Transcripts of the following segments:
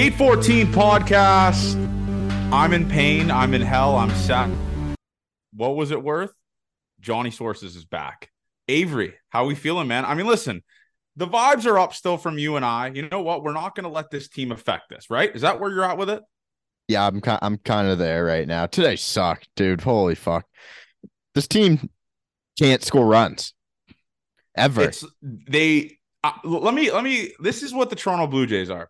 Gate 14 podcast. I'm in pain. I'm in hell. I'm sad. What was it worth? Johnny Sources is back. Avery, how we feeling, man? I mean, listen, the vibes are up still from you and I. You know what? We're not going to let this team affect this, right? Is that where you're at with it? Yeah, I'm kind I'm kind of there right now. Today sucked, dude. Holy fuck. This team can't score runs ever. It's, they uh, let me let me this is what the Toronto Blue Jays are.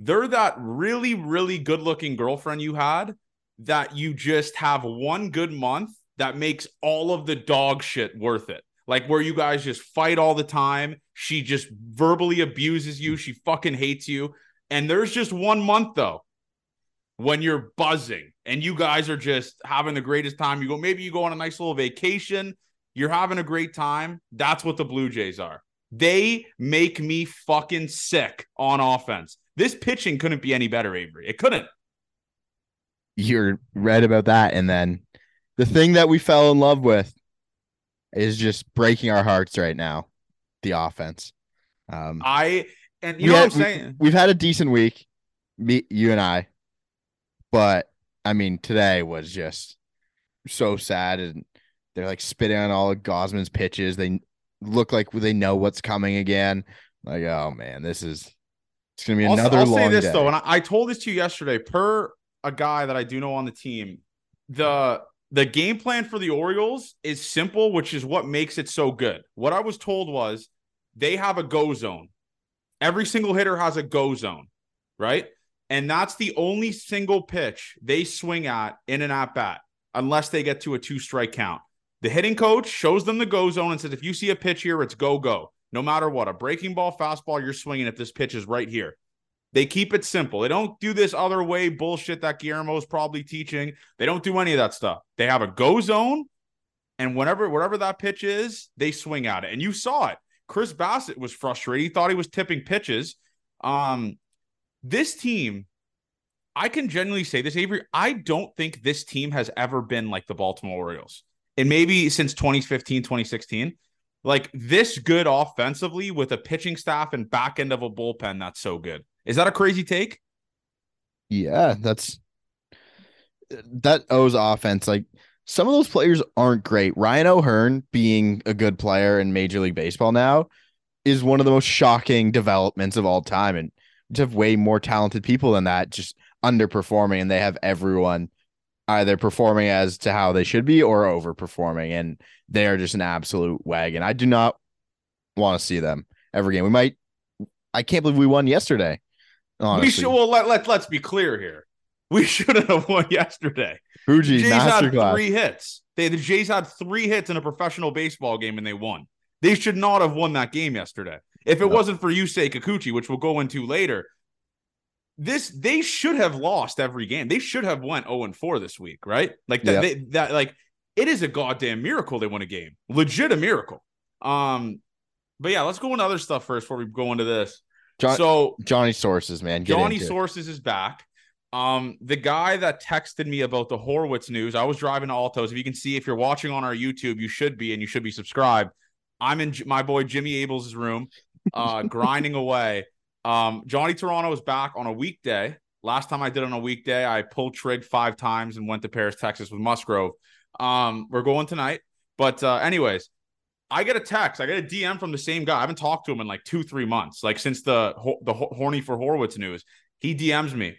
They're that really really good-looking girlfriend you had that you just have one good month that makes all of the dog shit worth it. Like where you guys just fight all the time. She just verbally abuses you. She fucking hates you. And there's just one month though when you're buzzing and you guys are just having the greatest time. You go, maybe you go on a nice little vacation. You're having a great time. That's what the Blue Jays are. They make me fucking sick on offense. This pitching couldn't be any better, Avery. It couldn't. You're right about that. And then the thing that we fell in love with is just breaking our hearts right now. The offense. Um, I and you know had, what I'm saying. We, we've had a decent week, me, you and I, but I mean today was just so sad, and they're like spitting on all of Gausman's pitches. They look like they know what's coming again. Like, oh man, this is it's gonna be another. I'll, I'll say this day. though, and I, I told this to you yesterday. Per a guy that I do know on the team, the the game plan for the Orioles is simple, which is what makes it so good. What I was told was they have a go zone. Every single hitter has a go zone, right? And that's the only single pitch they swing at in an at bat, unless they get to a two strike count. The hitting coach shows them the go zone and says, if you see a pitch here, it's go, go. No matter what, a breaking ball, fastball, you're swinging if this pitch is right here. They keep it simple. They don't do this other way bullshit that Guillermo's probably teaching. They don't do any of that stuff. They have a go zone, and whenever whatever that pitch is, they swing at it. And you saw it. Chris Bassett was frustrated. He thought he was tipping pitches. Um, this team, I can genuinely say this, Avery. I don't think this team has ever been like the Baltimore Orioles. And maybe since 2015, 2016 like this good offensively with a pitching staff and back end of a bullpen that's so good. Is that a crazy take? Yeah, that's that owes offense. Like some of those players aren't great. Ryan O'Hearn being a good player in Major League Baseball now is one of the most shocking developments of all time. And to have way more talented people than that just underperforming, and they have everyone either performing as to how they should be or overperforming, and they are just an absolute wagon. I do not want to see them every game. We might. I can't believe we won yesterday. Honestly. We should. Well, let, let let's be clear here. We shouldn't have won yesterday. Fuji Jays had three hits. They the Jays had three hits in a professional baseball game and they won. They should not have won that game yesterday. If it no. wasn't for Yusei Kikuchi, which we'll go into later, this they should have lost every game. They should have went 0 and 4 this week, right? Like that, yep. they, that like it is a goddamn miracle they won a game. Legit a miracle. Um, but yeah, let's go into other stuff first before we go into this. John, so Johnny Sources, man. Johnny Sources is back. Um, the guy that texted me about the Horwitz news, I was driving to Altos. If you can see, if you're watching on our YouTube, you should be, and you should be subscribed. I'm in my boy Jimmy Abel's room, uh, grinding away. Um, Johnny Toronto is back on a weekday. Last time I did on a weekday, I pulled trig five times and went to Paris, Texas with Musgrove. Um, we're going tonight. But uh, anyways, I get a text, I get a DM from the same guy. I haven't talked to him in like two, three months, like since the the horny for Horwitz news. He DMs me.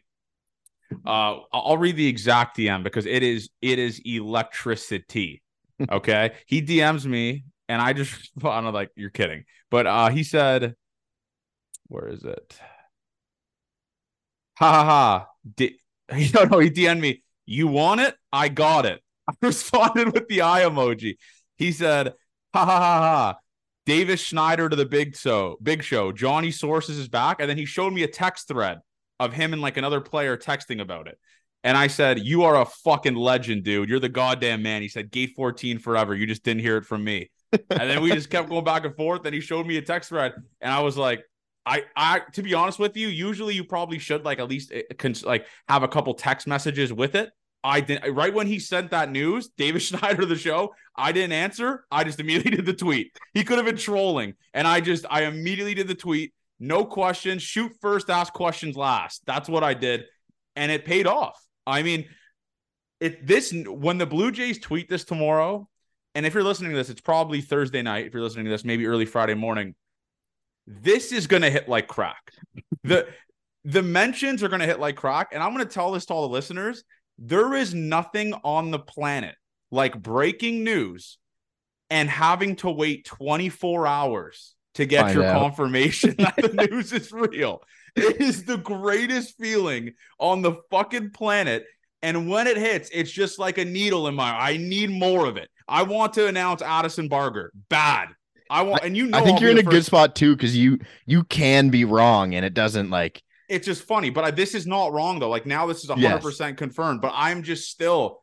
Uh, I'll read the exact DM because it is it is electricity. Okay, he DMs me, and I just I'm like, you're kidding, but uh, he said, where is it? Ha ha ha! D- don't know. He DM'd me. You want it? I got it. I responded with the eye emoji. He said, ha ha ha ha. Davis Schneider to the big show, big show. Johnny Sources is back. And then he showed me a text thread of him and like another player texting about it. And I said, You are a fucking legend, dude. You're the goddamn man. He said, Gate 14 forever. You just didn't hear it from me. and then we just kept going back and forth. And he showed me a text thread. And I was like, I, I, to be honest with you, usually you probably should like at least eh, like have a couple text messages with it. I didn't right when he sent that news, Davis Schneider the show, I didn't answer. I just immediately did the tweet. He could have been trolling. And I just I immediately did the tweet. no questions, shoot first, ask questions last. That's what I did, and it paid off. I mean, it this when the Blue Jays tweet this tomorrow, and if you're listening to this, it's probably Thursday night. If you're listening to this, maybe early Friday morning. This is gonna hit like crack. the The mentions are gonna hit like crack, and I'm gonna tell this to all the listeners. There is nothing on the planet like breaking news and having to wait 24 hours to get Find your out. confirmation that the news is real. It is the greatest feeling on the fucking planet. And when it hits, it's just like a needle in my I need more of it. I want to announce Addison Barger. Bad. I want and you know I think I'll you're in a good spot too because you you can be wrong and it doesn't like it's just funny, but I, this is not wrong though. Like now, this is hundred Yes. percent confirmed. But I'm just still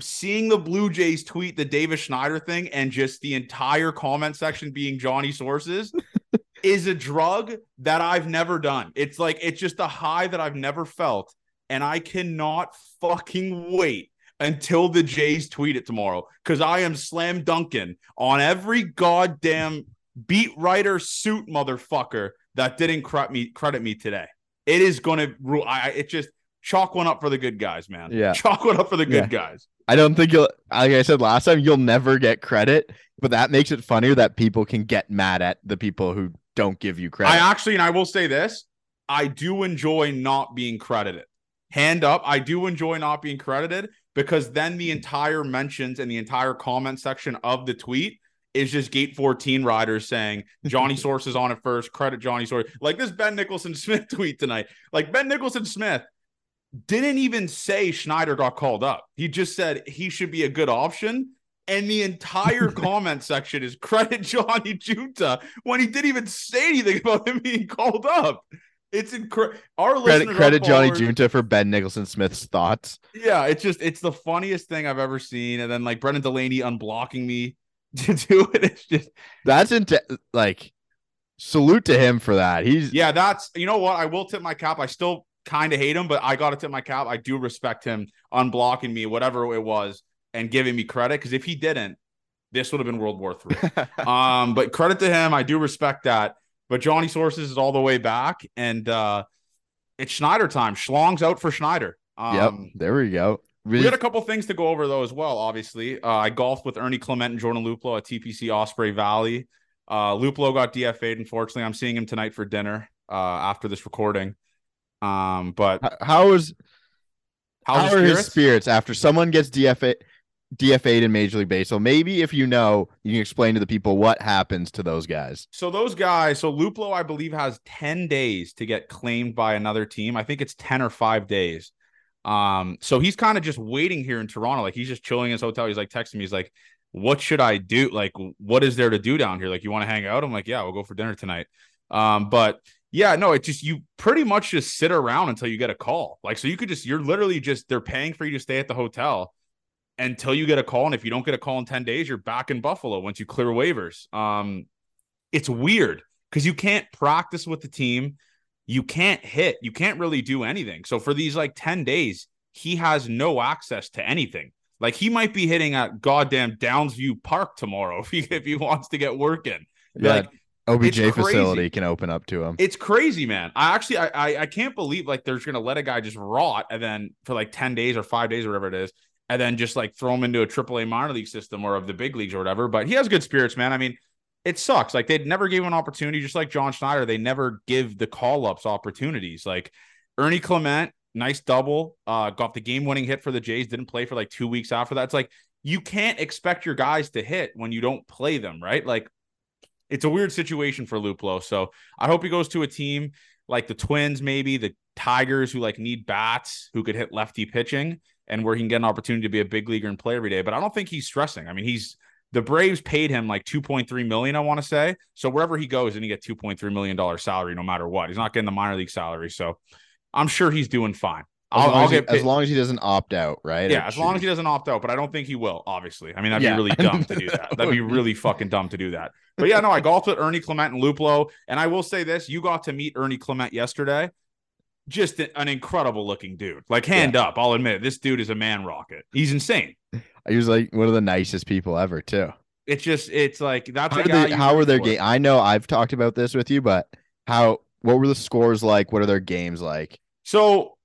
seeing the Blue Jays tweet the Davis Schneider thing, and just the entire comment section being Johnny sources is a drug that I've never done. It's like it's just a high that I've never felt, and I cannot fucking wait until the Jays tweet it tomorrow because I am slam dunking on every goddamn beat writer suit motherfucker that didn't credit me credit me today. It is gonna rule. I I- it just chalk one up for the good guys, man. Yeah. chalk one up for the good guys. I don't think you'll like I said last time you'll never get credit but that makes it funnier that people can get mad at the people who don't give you credit. I actually, and I will say this, I do enjoy not being credited. Hand up, I do enjoy not being credited because then the entire mentions and the entire comment section of the tweet is just gate 14 riders saying Johnny Source is on it first, credit Johnny Source. Like this Ben Nicholson Smith tweet tonight. Like Ben Nicholson Smith didn't even say Schneider got called up. He just said he should be a good option. And the entire comment section is credit Johnny Junta when he didn't even say anything about him being called up. It's incredible. Our credit credit Johnny Junta for Ben Nicholson Smith's thoughts. Yeah, it's just it's the funniest thing I've ever seen. And then like Brendan Delaney unblocking me to do it. It's just That's into like salute to him for that. He's yeah, that's you know what? I will tip my cap. I still kind of hate him, but I got to tip my cap. I do respect him unblocking me, whatever it was, and giving me credit. Because if he didn't, this would have been World War Three. um, but credit to him, I do respect that. But Johnny Sources is all the way back, and uh it's Schneider time. Schlong's out for Schneider. Um, yep. There we go. We got a couple things to go over though as well. Obviously, uh, I golfed with Ernie Clement and Jordan Luplow at TPC Osprey Valley. Uh, Luplow got DFA'd. Unfortunately, I'm seeing him tonight for dinner uh, after this recording. Um, but how is how his are his spirits? spirits after someone gets DFA DFA'd in Major League Baseball? Maybe if you know, you can explain to the people what happens to those guys. So those guys, so Luplow, I believe, has 10 days to get claimed by another team. I think it's 10 or five days. Um, so he's kind of just waiting here in Toronto. Like he's just chilling in his hotel. He's like texting me, he's like, What should I do? Like, what is there to do down here? Like, you want to hang out? I'm like, Yeah, we'll go for dinner tonight. Um, but yeah, no, it just you pretty much just sit around until you get a call. Like, so you could just you're literally just they're paying for you to stay at the hotel until you get a call. And if you don't get a call in 10 days, you're back in Buffalo once you clear waivers. Um, it's weird because you can't practice with the team. You can't hit. You can't really do anything. So for these like 10 days, he has no access to anything. Like he might be hitting at goddamn Downsview Park tomorrow if he if he wants to get work in. Yeah, Like OBJ facility can open up to him. it's crazy, man. I actually I, I I can't believe like they're just gonna let a guy just rot and then for like 10 days or five days or whatever it is, and then just like throw him into a triple A minor league system or of the big leagues or whatever. But he has good spirits, man. I mean, it sucks. Like they'd never gave him an opportunity, just like John Schneider. They never give the call ups opportunities. Like Ernie Clement, nice double, uh, got the game winning hit for the Jays, didn't play for like two weeks after that. It's like you can't expect your guys to hit when you don't play them, right? Like it's a weird situation for Luplow. So I hope he goes to a team like the Twins, maybe the Tigers, who like need bats who could hit lefty pitching, and where he can get an opportunity to be a big leaguer and play every day. But I don't think he's stressing. I mean, he's the Braves paid him like 2.3 million, I want to say. So wherever he goes, and he get 2.3 million dollar salary no matter what. He's not getting the minor league salary. So I'm sure he's doing fine. As, I'll, long, I'll as, he, as long as he doesn't opt out, right? yeah, Or as long as he doesn't opt out, but I don't think he will, obviously. I mean, that'd Yeah. be really dumb to do that. That'd be really fucking dumb to do that. But yeah, no, I golfed with Ernie Clement and Luplow. And I will say this you got to meet Ernie Clement yesterday. Just an incredible looking dude. Like, hand up, I'll admit it, this dude is a man rocket. He's insane. He was like one of the nicest people ever, too. It's just, it's like, that's How, they- how were their game? I know I've talked about this with you, but how what were the scores like? What are their games like? So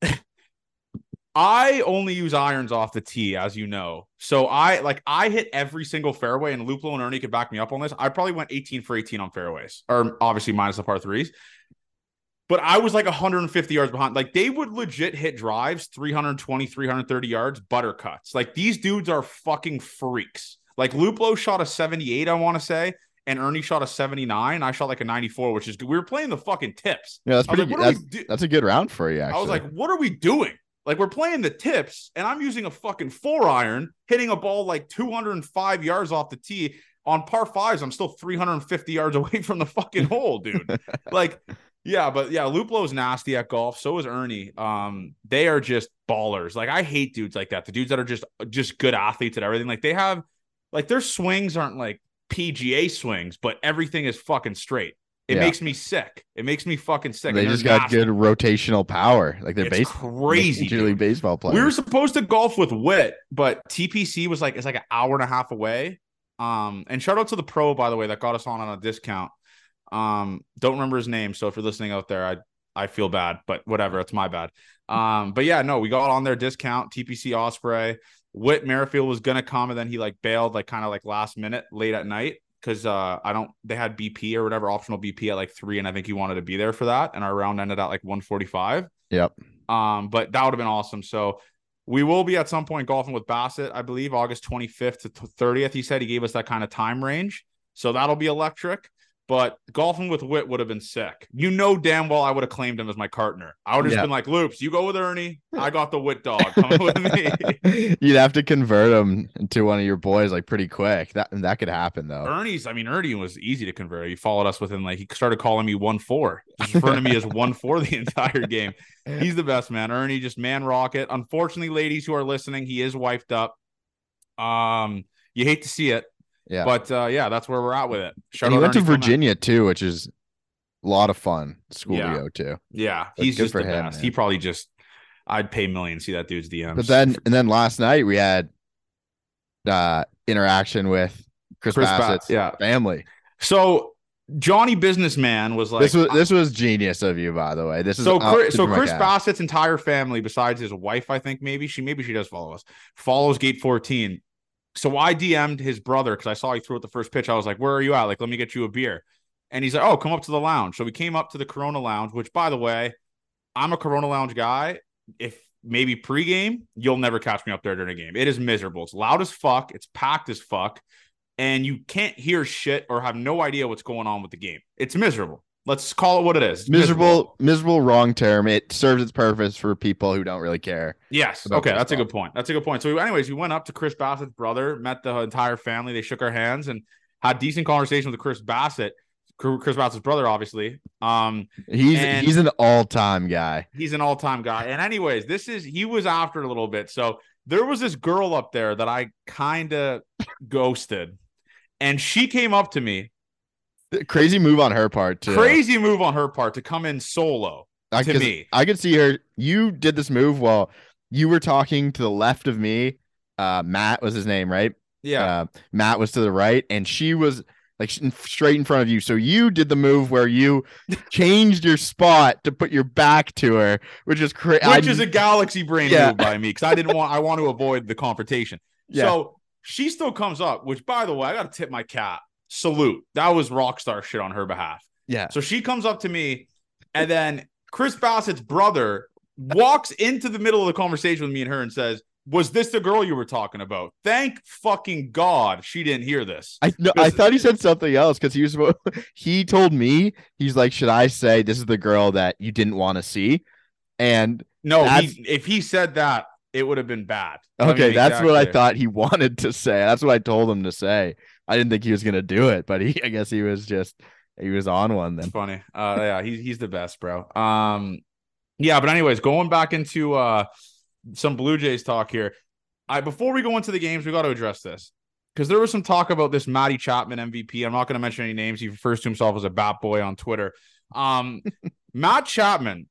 I only use irons off the tee, as you know. So I like I hit every single fairway, and Luplow and Ernie could back me up on this. I probably went 18 for 18 on fairways, or obviously minus the par threes. But I was like 150 yards behind. Like they would legit hit drives 320, 330 yards, butter cuts. Like these dudes are fucking freaks. Like Luplow shot a 78, I want to say, and Ernie shot a 79. I shot like a 94, which is good. We were playing the fucking tips. Yeah, that's pretty. like, that's, do- that's a good round for you. Actually, I was like, what are we doing? Like, we're playing the tips, and I'm using a fucking four iron, hitting a ball like 205 yards off the tee. On par fives, I'm still 350 yards away from the fucking hole, dude. like, yeah, but yeah, Luplow's nasty at golf. So is Ernie. Um, they are just ballers. Like, I hate dudes like that. The dudes that are just just good athletes at everything. Like, they have like their swings aren't like PGA swings, but everything is fucking straight. It Yeah. makes me sick. It makes me fucking sick. they just got nasty. good rotational power. Like they're It's base crazy, Major. League Baseball players. We were supposed to golf with Whit, but TPC was like it's like an hour and a half away. Um, and shout out to the pro by the way that got us on on a discount. Um, don't remember his name, so if you're listening out there, I I feel bad, but whatever, it's my bad. Um, but yeah, no, we got on their discount. TPC Osprey, Whit Merrifield was gonna come, and then he like bailed like kind of like last minute, late at night, because uh I don't they had BP or whatever optional BP at like three, and I think he wanted to be there for that, and our round ended at like 145. Yep. Um, but that would have been awesome. So we will be at some point golfing with Bassett, I believe, August 25th to 30th. He said he gave us that kind of time range. So that'll be electric. But golfing with Whit would have been sick. You know damn well I would have claimed him as my partner. I would have Yeah. been like, Loops, you go with Ernie. I got the Whit dog coming with me. You'd have to convert him to one of your boys like pretty quick. That that could happen though. Ernie's, I mean, Ernie was easy to convert. He followed us within like he started calling me one four, referring to me as one four the entire game. He's the best man. Ernie, just man rocket. Unfortunately, ladies who are listening, he is wifed up. Um, you hate to see it, Yeah. but uh, yeah, that's where we're at with it. Shout he went to Ernie Clement. Virginia too, which is a lot of fun school Yeah. to go to. Yeah, That's he's just the him, best. man. He probably just, I'd pay millions to see that dude's DMs. But then and then last night we had uh interaction with Chris, Chris Bass, Bassett's yeah. family. So Johnny Businessman was like, this was this was genius of you, by the way. This is so Chris, so Chris. Bassett's entire family, besides his wife, I think maybe she maybe she does follow us, follows Gate 14. So I DM'd his brother because I saw he threw at the first pitch. I was like, "Where are you at? Like, let me get you a beer." And he's like, "Oh, come up to the lounge." So we came up to the Corona Lounge, which, by the way, I'm a Corona Lounge guy. If maybe pregame, you'll never catch me up there during a game. It is miserable. It's loud as fuck. It's packed as fuck, and you can't hear shit or have no idea what's going on with the game. It's miserable. Let's call it what it is. It's miserable, miserable wrong term. It serves its purpose for people who don't really care. Yes. Okay. That's a good point. That's a good point. So, anyways, we went up to Chris Bassett's brother, met the entire family. They shook our hands and had decent conversation with Chris Bassett, Chris Bassett's brother, obviously. Um, He's he's an all-time guy. he's an all-time guy. And anyways, this is he was after a little bit. So there was this girl up there that I kind of ghosted, and she came up to me. Crazy move on her part too. Crazy move on her part to come in solo. I, to me. I could see her. You did this move while you were talking to the left of me. Uh, Matt was his name, right? Yeah. Uh, Matt was to the right, and she was like straight in front of you. So you did the move where you changed your spot to put your back to her, which is crazy. which is a galaxy brain Yeah. move by me because I didn't want I want to avoid the confrontation. Yeah. So she still comes up, which by the way, I gotta tip my cap. Salute. That was rock star shit on her behalf. yeah. So she comes up to me, and then Chris Bassett's brother walks into the middle of the conversation with me and her and says, Was this the girl you were talking about? Thank fucking God she didn't hear this. I no, I thought he said something else because he was he told me he's like, should I say this is the girl that you didn't want to see? And No, he, if he said that, it would have been bad. Let me okay, that's that what I thought he wanted to say. That's what I told him to say. I didn't think he was gonna do it, but he I guess he was just he was on one then. It's funny. Uh yeah, he's he's the best, bro. Um yeah, but anyways, going back into uh some Blue Jays talk here. I before we go into the games, we got to address this. Because there was some talk about this Matty Chapman MVP. I'm not going to mention any names. He refers to himself as a bat boy on Twitter. Um Matt Chapman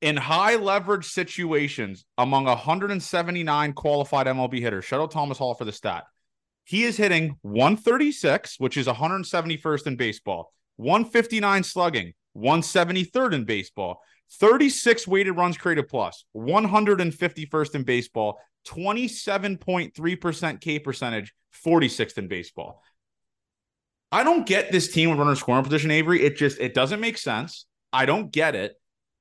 in high leverage situations among 179 qualified MLB hitters. Shout out Thomas Hall for the stat. He is hitting 136, which is 171st in baseball, 159 slugging, 173rd in baseball, 36 weighted runs created plus, 151st in baseball, 27.3% K percentage, 46th in baseball. I don't get this team with runner scoring position, Avery. It just it doesn't make sense. I don't get it.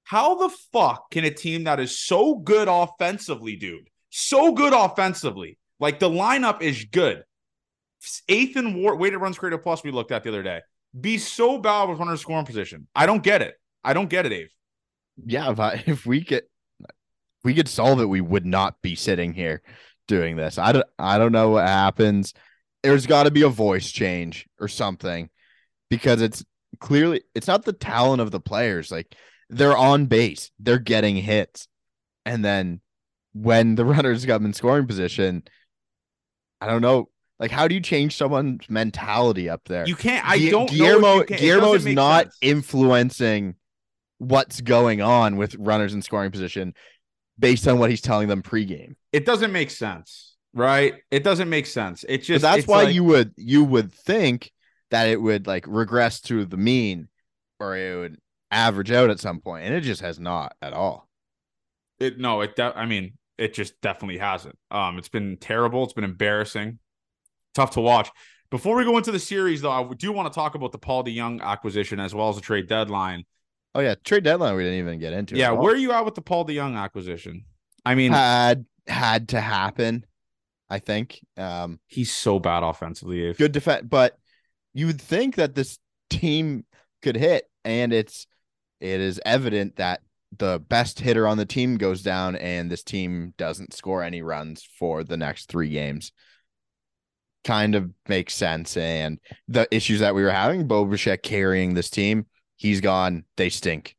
How the fuck can a team that is so good offensively, dude, so good offensively, like the lineup is good, eighth in war, weighted runs created plus we looked at the other day, be so bad with runner scoring position? I don't get it. I don't get it, Ave. Yeah, if, I, if we get if we could solve it, we would not be sitting here doing this. I don't I don't know what happens. There's got to be a voice change or something because it's clearly it's not the talent of the players. Like they're on base, they're getting hits, and then when the runners come in scoring position, I don't know. Like, how do you change someone's mentality up there? You can't. I Gu- don't. Guillermo know if you can. It Guillermo doesn't is not sense. influencing what's going on with runners in scoring position based on what he's telling them pregame. It doesn't make sense, right? It doesn't make sense. It But just. that's it's why like- you would you would think that it would like regress to the mean or it would average out at some point, and it just has not at all. It no, it. De- I mean, it just definitely hasn't. Um, it's been terrible. It's been embarrassing, tough to watch. Before we go into the series, though, I do want to talk about the Paul DeJong acquisition as well as the trade deadline. Oh yeah, trade deadline we didn't even get into. yeah, where are you at with the Paul DeJong acquisition? I mean, had had to happen. I think. Um, he's so bad offensively. Abe. good defense, but you would think that this team could hit, and it's it is evident that the best hitter on the team goes down, and this team doesn't score any runs for the next three games. Kind of makes sense, and the issues that we were having, Bo Bichette carrying this team, he's gone. They stink.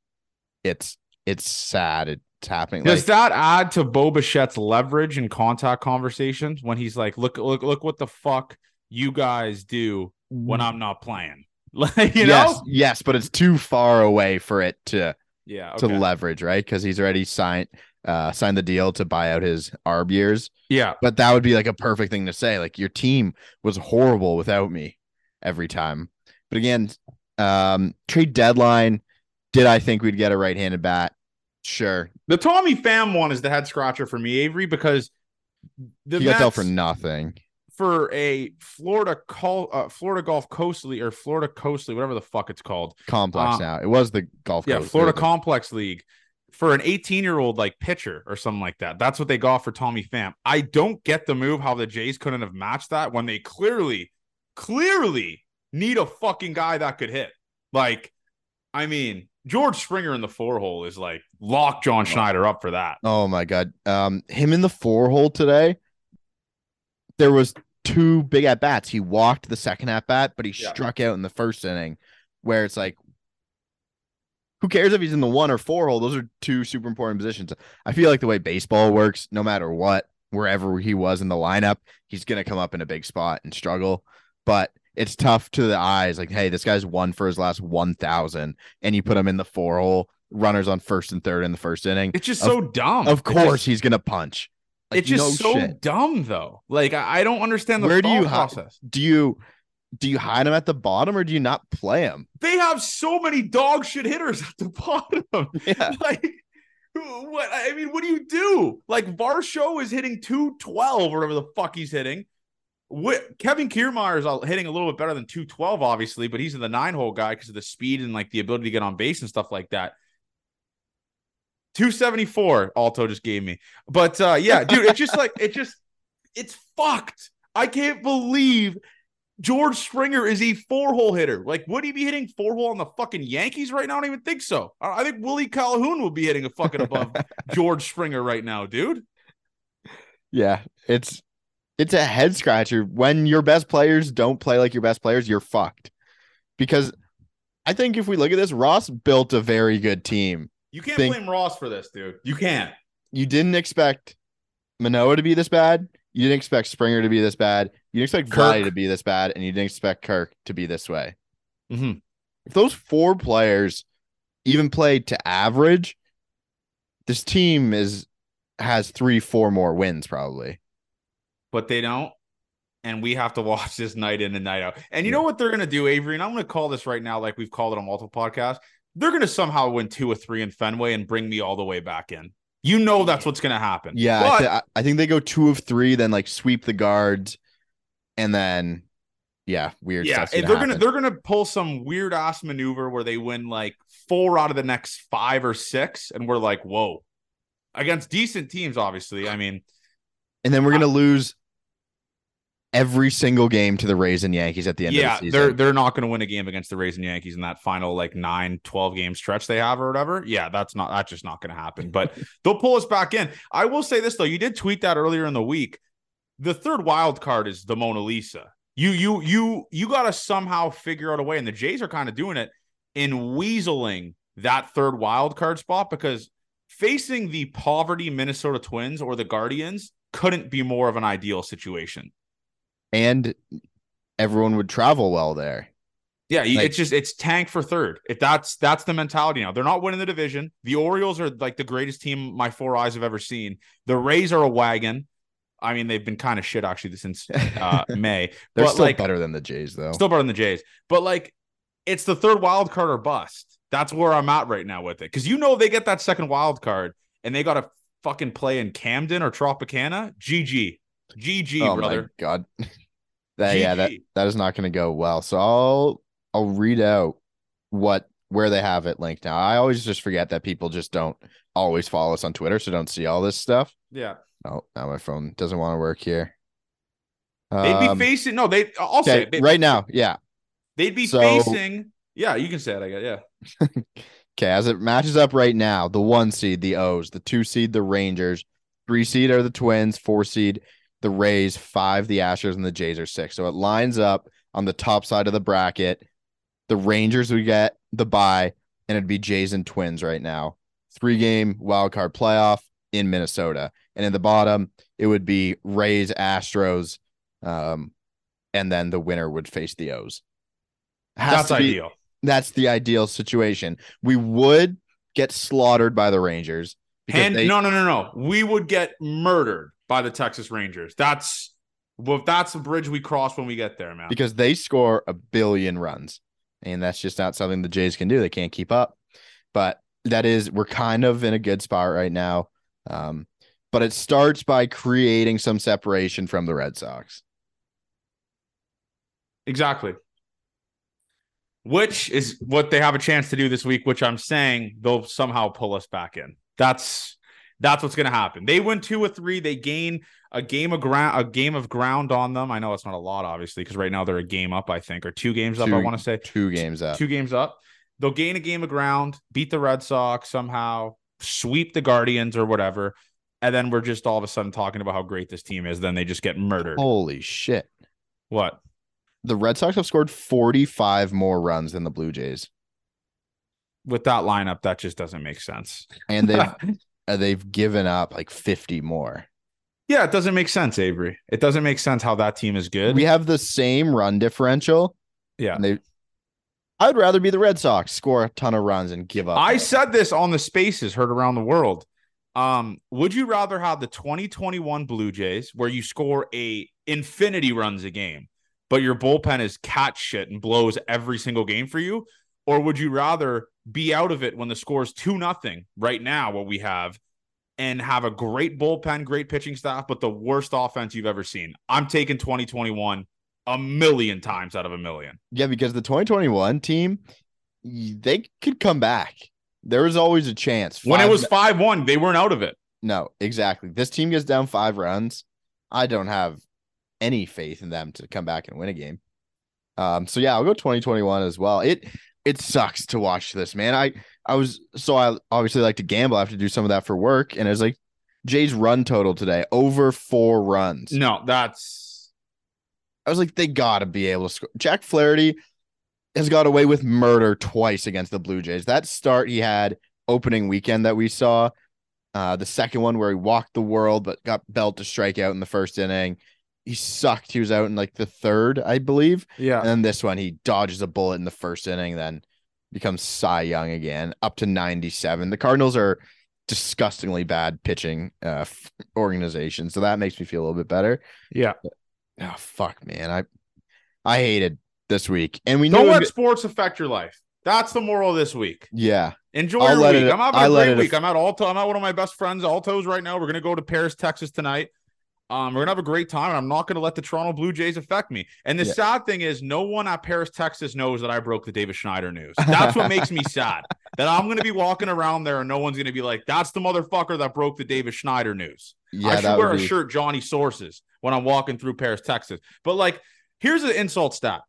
It's it's sad. It's happening. Does Like, that add to Bo Bichette's leverage and contact conversations when he's like, "Look, look, look what the fuck you guys do when I'm not playing." Like, you yes, know? yes, but it's too far away for it to Yeah. to leverage, right? Because he's already signed uh signed the deal to buy out his ARB years. Yeah. But that would be like a perfect thing to say. Like your team was horrible without me every time. But again, um trade deadline, did I think we'd get a right-handed bat? Sure. The Tommy Pham one is the head scratcher for me, Avery, because the he got dealt for nothing. for a Florida call uh, Florida Golf Coast League or Florida Coast League, whatever the fuck it's called. Complex Uh, now. It was the golf Yeah, coast, Florida really. Complex League for an 18 year old like pitcher or something like that. That's what they got for Tommy Pham. I don't get the move how the Jays couldn't have matched that when they clearly, clearly need a fucking guy that could hit. Like, I mean, George Springer in the four hole is like lock John Schneider up for that. Oh my god. Um him in the four hole today. There was two big at bats. He walked the second at bat, but he Yeah. struck out in the first inning where it's like who cares if he's in the one or four hole? Those are two super important positions. I feel like the way baseball works, no matter what, wherever he was in the lineup, he's gonna come up in a big spot and struggle. But it's tough to the eyes. Like, hey, this guy's won for his last one thousand, and you put him in the four hole, runners on first and third in the first inning. It's just Of- so dumb. Of course, just- he's gonna punch. Like, it's just no so shit. dumb though. Like I, I don't understand the Where do you process. Do you do you hide him at the bottom or do you not play him? They have so many dog shit hitters at the bottom. Yeah. like what I mean, what do you do? Like Varsho is hitting 212 or whatever the fuck he's hitting. What Kevin Kiermaier is hitting a little bit better than 212, obviously, but he's in the nine hole guy because of the speed and like the ability to get on base and stuff like that. 274 Alto just gave me. But uh yeah, dude, it's just like it just it's fucked. I can't believe George Springer is a four hole hitter. Like, would he be hitting four hole on the fucking Yankees right now? I don't even think so. I think Willie Calhoun will be hitting a fucking above George Springer right now, dude. Yeah, it's it's a head scratcher when your best players don't play like your best players. You're fucked. Because I think if we look at this, Ross built a very good team. You can't Think- blame Ross for this, dude. You can't. You didn't expect Manoah to be this bad. You didn't expect Springer to be this bad. You didn't expect Kirk. To be this bad, and you didn't expect Kirk to be this way. Mhm. If those four players even played to average, this team is has three, four more wins probably. But they don't. And we have to watch this night in and night out. And you know what they're gonna do, Avery? And I'm gonna call this right now, like we've called it on multiple podcasts. they're going to somehow win two or three in Fenway and bring me all the way back in. You know that's what's going to happen. Yeah, But- I, th- I think they go two of three, then like sweep the guards, and then yeah, weird. yeah, gonna they're gonna they're gonna pull some weird ass maneuver where they win like four out of the next five or six, and we're like, whoa, against decent teams, obviously. I mean, and then we're gonna lose every single game to the Rays and Yankees at the end yeah, of the they're they're not gonna win a game against the Rays and Yankees in that final like nine, 12 game stretch they have or whatever. Yeah, that's not that's just not gonna happen. But they'll pull us back in. I will say this though, you did tweet that earlier in the week. The third wild card is the Mona Lisa. You you you you got to somehow figure out a way, and the Jays are kind of doing it in weaseling that third wild card spot because facing the poverty Minnesota Twins or the Guardians couldn't be more of an ideal situation. And everyone would travel well there. Yeah, Like- it's just it's tank for third. If that's that's the mentality now. They're not winning the division. The Orioles are like the greatest team my four eyes have ever seen. The Rays are a wagon. I mean, they've been kind of shit actually since uh, May. They're but still like better than the Jays though. still better than the Jays. But like it's the third wild card or bust. That's where I'm at right now with it. Because you know they get that second wild card and they gotta fucking play in Camden or Tropicana. GG. GG, oh brother. my god. that yeah, that that is not going to go well. So I'll I'll read out what where they have it linked now. I always just forget that people just don't always follow us on Twitter, so don't see all this stuff. Yeah. Oh, now my phone doesn't want to work here. They'd be Um, facing no, they I'll say it. Right now, yeah. They'd be So- facing. Yeah, you can say it. I guess. Yeah. Okay, as it matches up right now, the one seed, the O's, the two seed, the Rangers, three seed are the Twins, four seed, the Rays, five, the Astros, and the Jays are six. So it lines up on the top side of the bracket. The Rangers would get the bye, and it'd be Jays and Twins right now. Three game wild card playoff in Minnesota. And in the bottom, it would be Rays, Astros, um, and then the winner would face the O's. Has That's be- ideal. that's the ideal situation. We would get slaughtered by the Rangers And they, no, no, no, no. We would get murdered by the Texas Rangers. That's well, that's the bridge we cross when we get there, man. because they score a billion runs, and that's just not something the Jays can do. They can't keep up. But that is we're kind of in a good spot right now. Um, but it starts by creating some separation from the Red Sox. Exactly. Which is what they have a chance to do this week, which I'm saying they'll somehow pull us back in. That's that's what's gonna happen. They win two or three, they gain a game of ground a game of ground on them. I know it's not a lot, obviously, because right now they're a game up, I think, or two games up, I want to say. Two games up. two games up. They'll gain a game of ground, beat the Red Sox somehow, sweep the Guardians or whatever. And then we're just all of a sudden talking about how great this team is. Then they just get murdered. Holy shit! What? The Red Sox have scored forty-five more runs than the Blue Jays, With that lineup, that just doesn't make sense. and they've they've given up like fifty more. Yeah, it doesn't make sense, Avery. It doesn't make sense how that team is good. We have the same run differential. yeah. And they I'd rather be the Red Sox, score a ton of runs and give up. I said this on the spaces heard around the world. Um, would you rather have the 2021 Blue Jays where you score a infinity runs a game, but your bullpen is cat shit and blows every single game for you? Or would you rather be out of it when the score is two nothing right now, what we have, and have a great bullpen, great pitching staff, but the worst offense you've ever seen? I'm taking 2021 a million times out of a million. yeah, because the 2021 team, they could come back. There was always a chance. When it was 5 1, they weren't out of it. no, exactly. This team gets down five runs. I don't have any faith in them to come back and win a game. Um, so yeah, I'll go 2021 as well. It it sucks to watch this, man. I I was so I obviously like to gamble. I have to do some of that for work, and I was like Jay's run total today over four runs. No, that's I was like, they gotta be able to score. Jack Flaherty has got away with murder twice against the Blue Jays. That start he had opening weekend that we saw, uh, the second one where he walked the world but got Belt to strike out in the first inning. He sucked. He was out in like the third, I believe. yeah. And then this one, he dodges a bullet in the first inning, then becomes Cy Young again, up to 97. The Cardinals are disgustingly bad pitching uh, organization, so that makes me feel a little bit better. Yeah. Oh fuck, man. I I hated this week. And we know Don't knew it let sports affect your life. That's the moral of this week. Yeah. Enjoy I'll your week. It, I'm having I'll a let great it- week. I'm at Alto. I'm at one of my best friends, Altos, right now. We're gonna go to Paris, Texas tonight. Um, we're gonna have a great time, and I'm not gonna let the Toronto Blue Jays affect me. And the Yeah. sad thing is, no one at Paris, Texas, knows that I broke the Davis Schneider news. That's what makes me sad. That I'm gonna be walking around there, and no one's gonna be like, "That's the motherfucker that broke the Davis Schneider news." Yeah. I should wear a be- shirt Johnny Sources when I'm walking through Paris, Texas. But like, here's an insult stat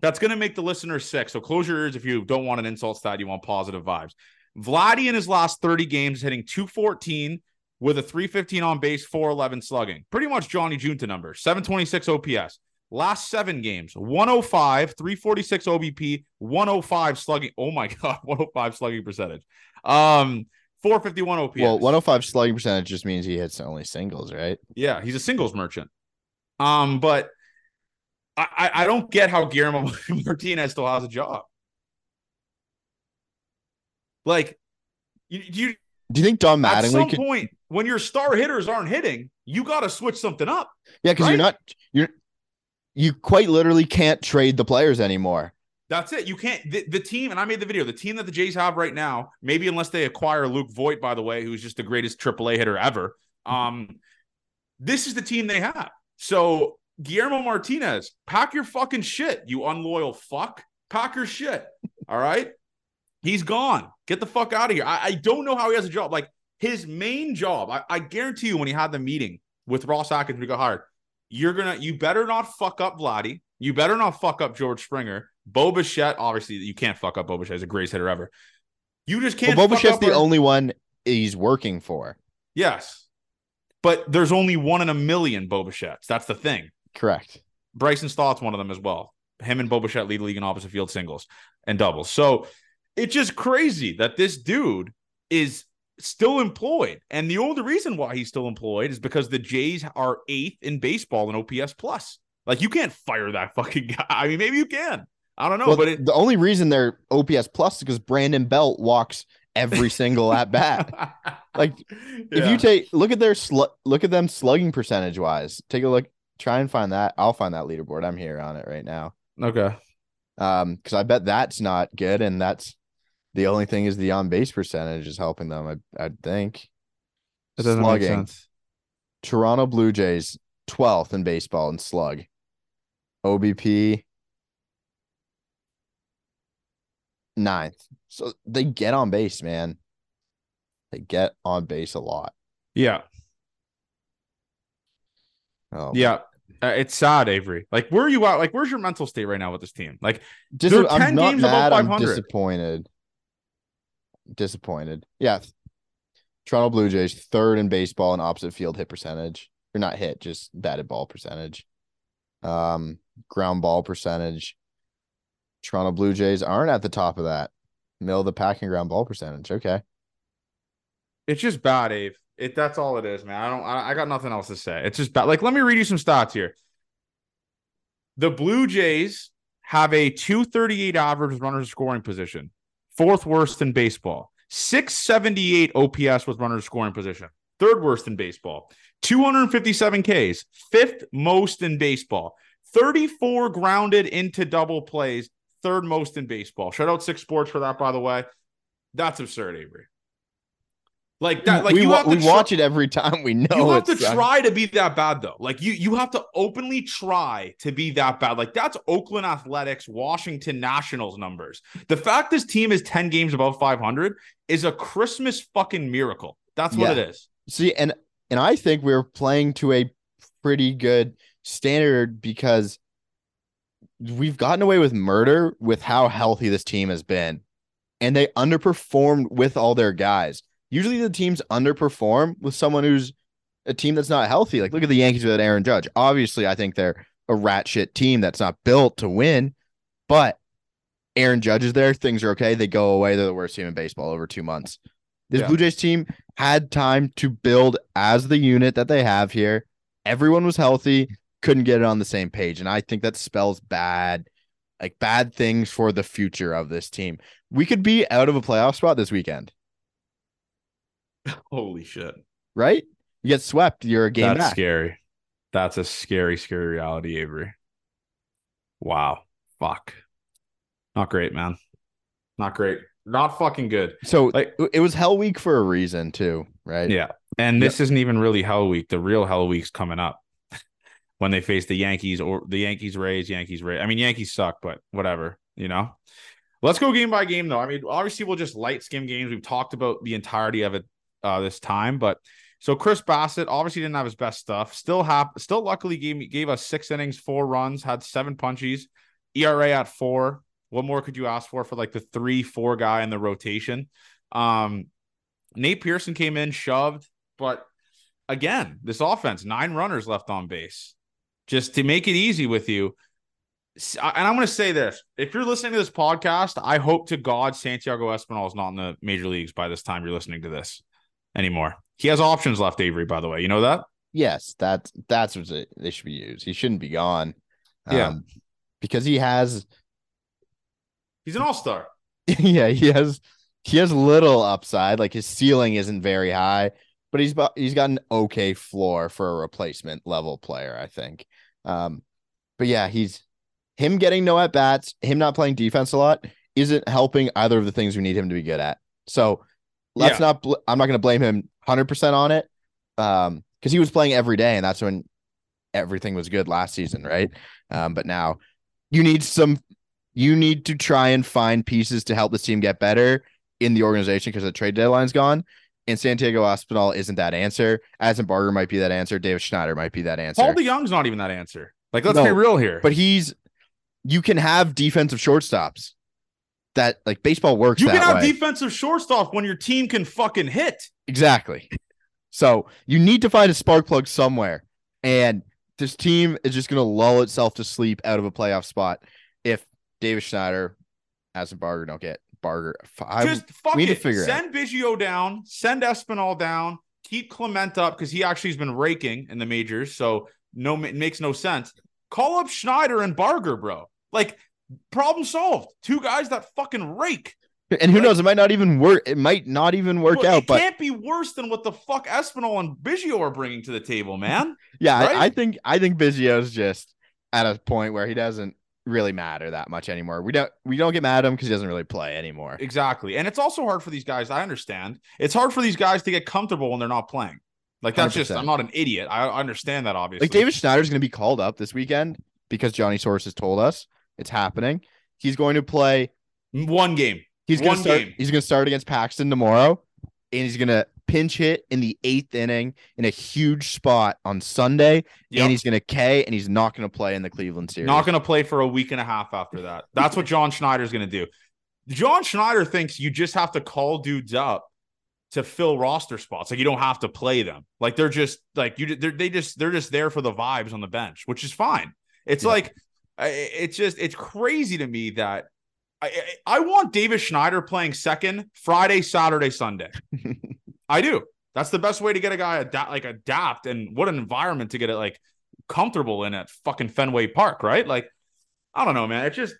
that's going to make the listeners sick. So close your ears if you don't want an insult stat. You want positive vibes. Vladdy in his last 30 games hitting 214 with a 315 on base, 411 slugging. Pretty much Johnny Junta numbers. 726 OPS. Last seven games 105, 346 OBP, 105 slugging. Oh my God, 105 slugging percentage. Um, 451 OPS. Well, 105 slugging percentage just means he hits only singles, right? Yeah, he's a singles merchant. Um, but I, I, I don't get how Guillermo Martinez still has a job. Like, you, you Do you think Don at some Mattingly could? point when your star hitters aren't hitting, you got to switch something up. Yeah, because right? you're not you're you quite literally can't trade the players anymore. That's it. You can't. The, the team, and I made the video. The team that the Jays have right now, maybe unless they acquire Luke Voit, by the way, who's just the greatest AAA hitter ever. Um, this is the team they have. So Guillermo Martinez, pack your fucking shit, you unloyal fuck. Pack your shit. All right, he's gone. Get the fuck out of here. I, I don't know how he has a job. Like his main job, I, I guarantee you, when he had the meeting with Ross Atkins, we got hired. You're gonna, you better not fuck up Vladdy. You better not fuck up George Springer. Bo Bichette, obviously, you can't fuck up Bo Bichette. He's a greatest hitter ever. You just can't. Well, fuck Bo Bichette's the our- only one he's working for. Yes, but there's only one in a million Bo Bichettes. That's the thing. Correct. Bryson Stott's one of them as well. Him and Bo Bichette lead the league in opposite field singles and doubles. So it's just crazy that this dude is still employed. And the only reason why he's still employed is because the Jays are eighth in baseball in OPS plus. Like you can't fire that fucking guy. I mean, maybe you can. I don't know, well, but it, the only reason they're OPS plus is because Brandon Belt walks every single at bat. Like, If you take look at their slu- look at them slugging percentage wise, take a look. Try and find that. I'll find that leaderboard. I'm here on it right now. okay, Um, because I bet that's not good, and that's the only thing is the on base percentage is helping them. I I think. That doesn't Slugging. Toronto Blue Jays 12th in baseball in slug. OBP ninth. So they get on base, man. They get on base a lot. Yeah, Oh, yeah. Uh, it's sad, Avery. Like, where are you at? Like, where's your mental state right now with this team? Like, Dis- They're I'm 10 not games above mad. I'm 500. disappointed. Disappointed. Yeah. Toronto Blue Jays third in baseball and opposite field hit percentage. Or not hit, just batted ball percentage. Um, ground ball percentage. Toronto Blue Jays aren't at the top of that. Middle of the pack and ground ball percentage. Okay. it's just bad, Ave. It that's all it is, man. I don't. I, I got nothing else to say. It's just bad. Like, let me read you some stats here. The Blue Jays have a 238 average runners scoring position, fourth worst in baseball. 678 OPS with runners scoring position, third worst in baseball. 257 Ks, fifth most in baseball. 34 grounded into double plays, third most in baseball. Shout out Six Sports for that, by the way. That's absurd, Avery. Like that, like we you have to we tr- watch it every time. We know you have to uh, try to be that bad though. Like you you have to openly try to be that bad. Like that's Oakland Athletics, Washington Nationals numbers. The fact this team is 10 games above 500 is a Christmas fucking miracle. That's what Yeah. it is. See, and and I think we're playing to a pretty good standard because we've gotten away with murder with how healthy this team has been. And they underperformed with all their guys. Usually the teams underperform with someone who's a team that's not healthy. Like look at the Yankees with Aaron Judge. Obviously, I think they're a rat shit team that's not built to win, but Aaron Judge is there, things are okay. They go away. They're the worst team in baseball over two months. This Yeah. Blue Jays team had time to build as the unit that they have here. Everyone was healthy, couldn't get it on the same page. And I think that spells bad, like bad things for the future of this team. We could be out of a playoff spot this weekend, Holy shit. right? You get swept, you're a game That's back. scary. That's a scary, scary reality, Avery. Wow. Fuck. Not great, man. Not great. Not fucking good. So Like- it was hell week for a reason too, right? Yeah. And this isn't even really hell week. The real hell week's coming up when they face the Yankees or the Yankees Rays, Yankees Rays. I mean, Yankees suck, but whatever, you know. Let's go game by game though. I mean, obviously we'll just light skim games. We've talked about the entirety of it uh this time, but so Chris Bassitt obviously didn't have his best stuff. Still have still luckily gave me gave us six innings, four runs, had seven punchies, ERA at four. What more could you ask for for like the three, four guy in the rotation? Um Nate Pearson came in, shoved, but again, this offense, nine runners left on base. Just to make it easy with you. And I'm going to say this if you're listening to this podcast, I hope to God Santiago Espinal is not in the major leagues by this time you're listening to this anymore. He has options left, Avery, by the way. You know that? Yes, that's that's what they should be used. He shouldn't be gone. Yeah. Um, because he has He's an all star. yeah, he has he has little upside. Like his ceiling isn't very high, but he's he's got an okay floor for a replacement level player, I think. Um, but yeah, he's him getting no at bats, him not playing defense a lot isn't helping either of the things we need him to be good at. So let's not. Bl- I'm not going to blame him 100 percent on it, um, because he was playing every day, and that's when everything was good last season, right? Um, but now you need some you need to try and find pieces to help this team get better in the organization because the trade deadline's gone. And Santiago Espinal isn't that answer. Addison Barger might be that answer. Davis Schneider might be that answer. Paul DeJong's not even that answer. Like, let's No, be real here. but he's you can have defensive shortstops that like baseball works. you can have way. defensive shortstop when your team can fucking hit. Exactly. So you need to find a spark plug somewhere. And this team is just going to lull itself to sleep out of a playoff spot if Davis Schneider, Addison Barger don't get Barger. I, Just fuck we need to it. figure it send Biggio down, send Espinal down, keep Clement up because he actually has been raking in the majors. So no, it makes no sense. Call up Schneider and Barger, bro. Like problem solved. Two guys that fucking rake. and who like- knows? It might not even work. It might not even work Well, out. it But can't be worse than what the fuck Espinal and Biggio are bringing to the table, man. yeah, right? I, I think I think Biggio's just at a point where he doesn't really matter that much anymore. We don't we don't get mad at him because he doesn't really play anymore. Exactly. And it's also hard for these guys. I understand. It's hard for these guys to get comfortable when they're not playing. Like that's just 100%. I'm not an idiot. I I understand that obviously. Like Davis Schneider's going to be called up this weekend because Johnny Source has told us it's happening. He's going to play one game. He's gonna One start. game. He's gonna start against Paxton tomorrow, and he's gonna pinch hit in the eighth inning in a huge spot on Sunday, Yep. and he's gonna K, and he's not gonna play in the Cleveland series. Not going to play for a week and a half after that. That's what John Schneider's going to do. John Schneider thinks you just have to call dudes up to fill roster spots. Like you don't have to play them. Like they're just like you. They're, they just they're just there for the vibes on the bench, which is fine. It's Yeah. like I- it's just it's crazy to me that. I, I want Davis Schneider playing second Friday, Saturday, Sunday. I do. That's the best way to get a guy adapt, like adapt, and what an environment to get it like comfortable in at fucking Fenway Park, right? Like, I don't know, man. It's just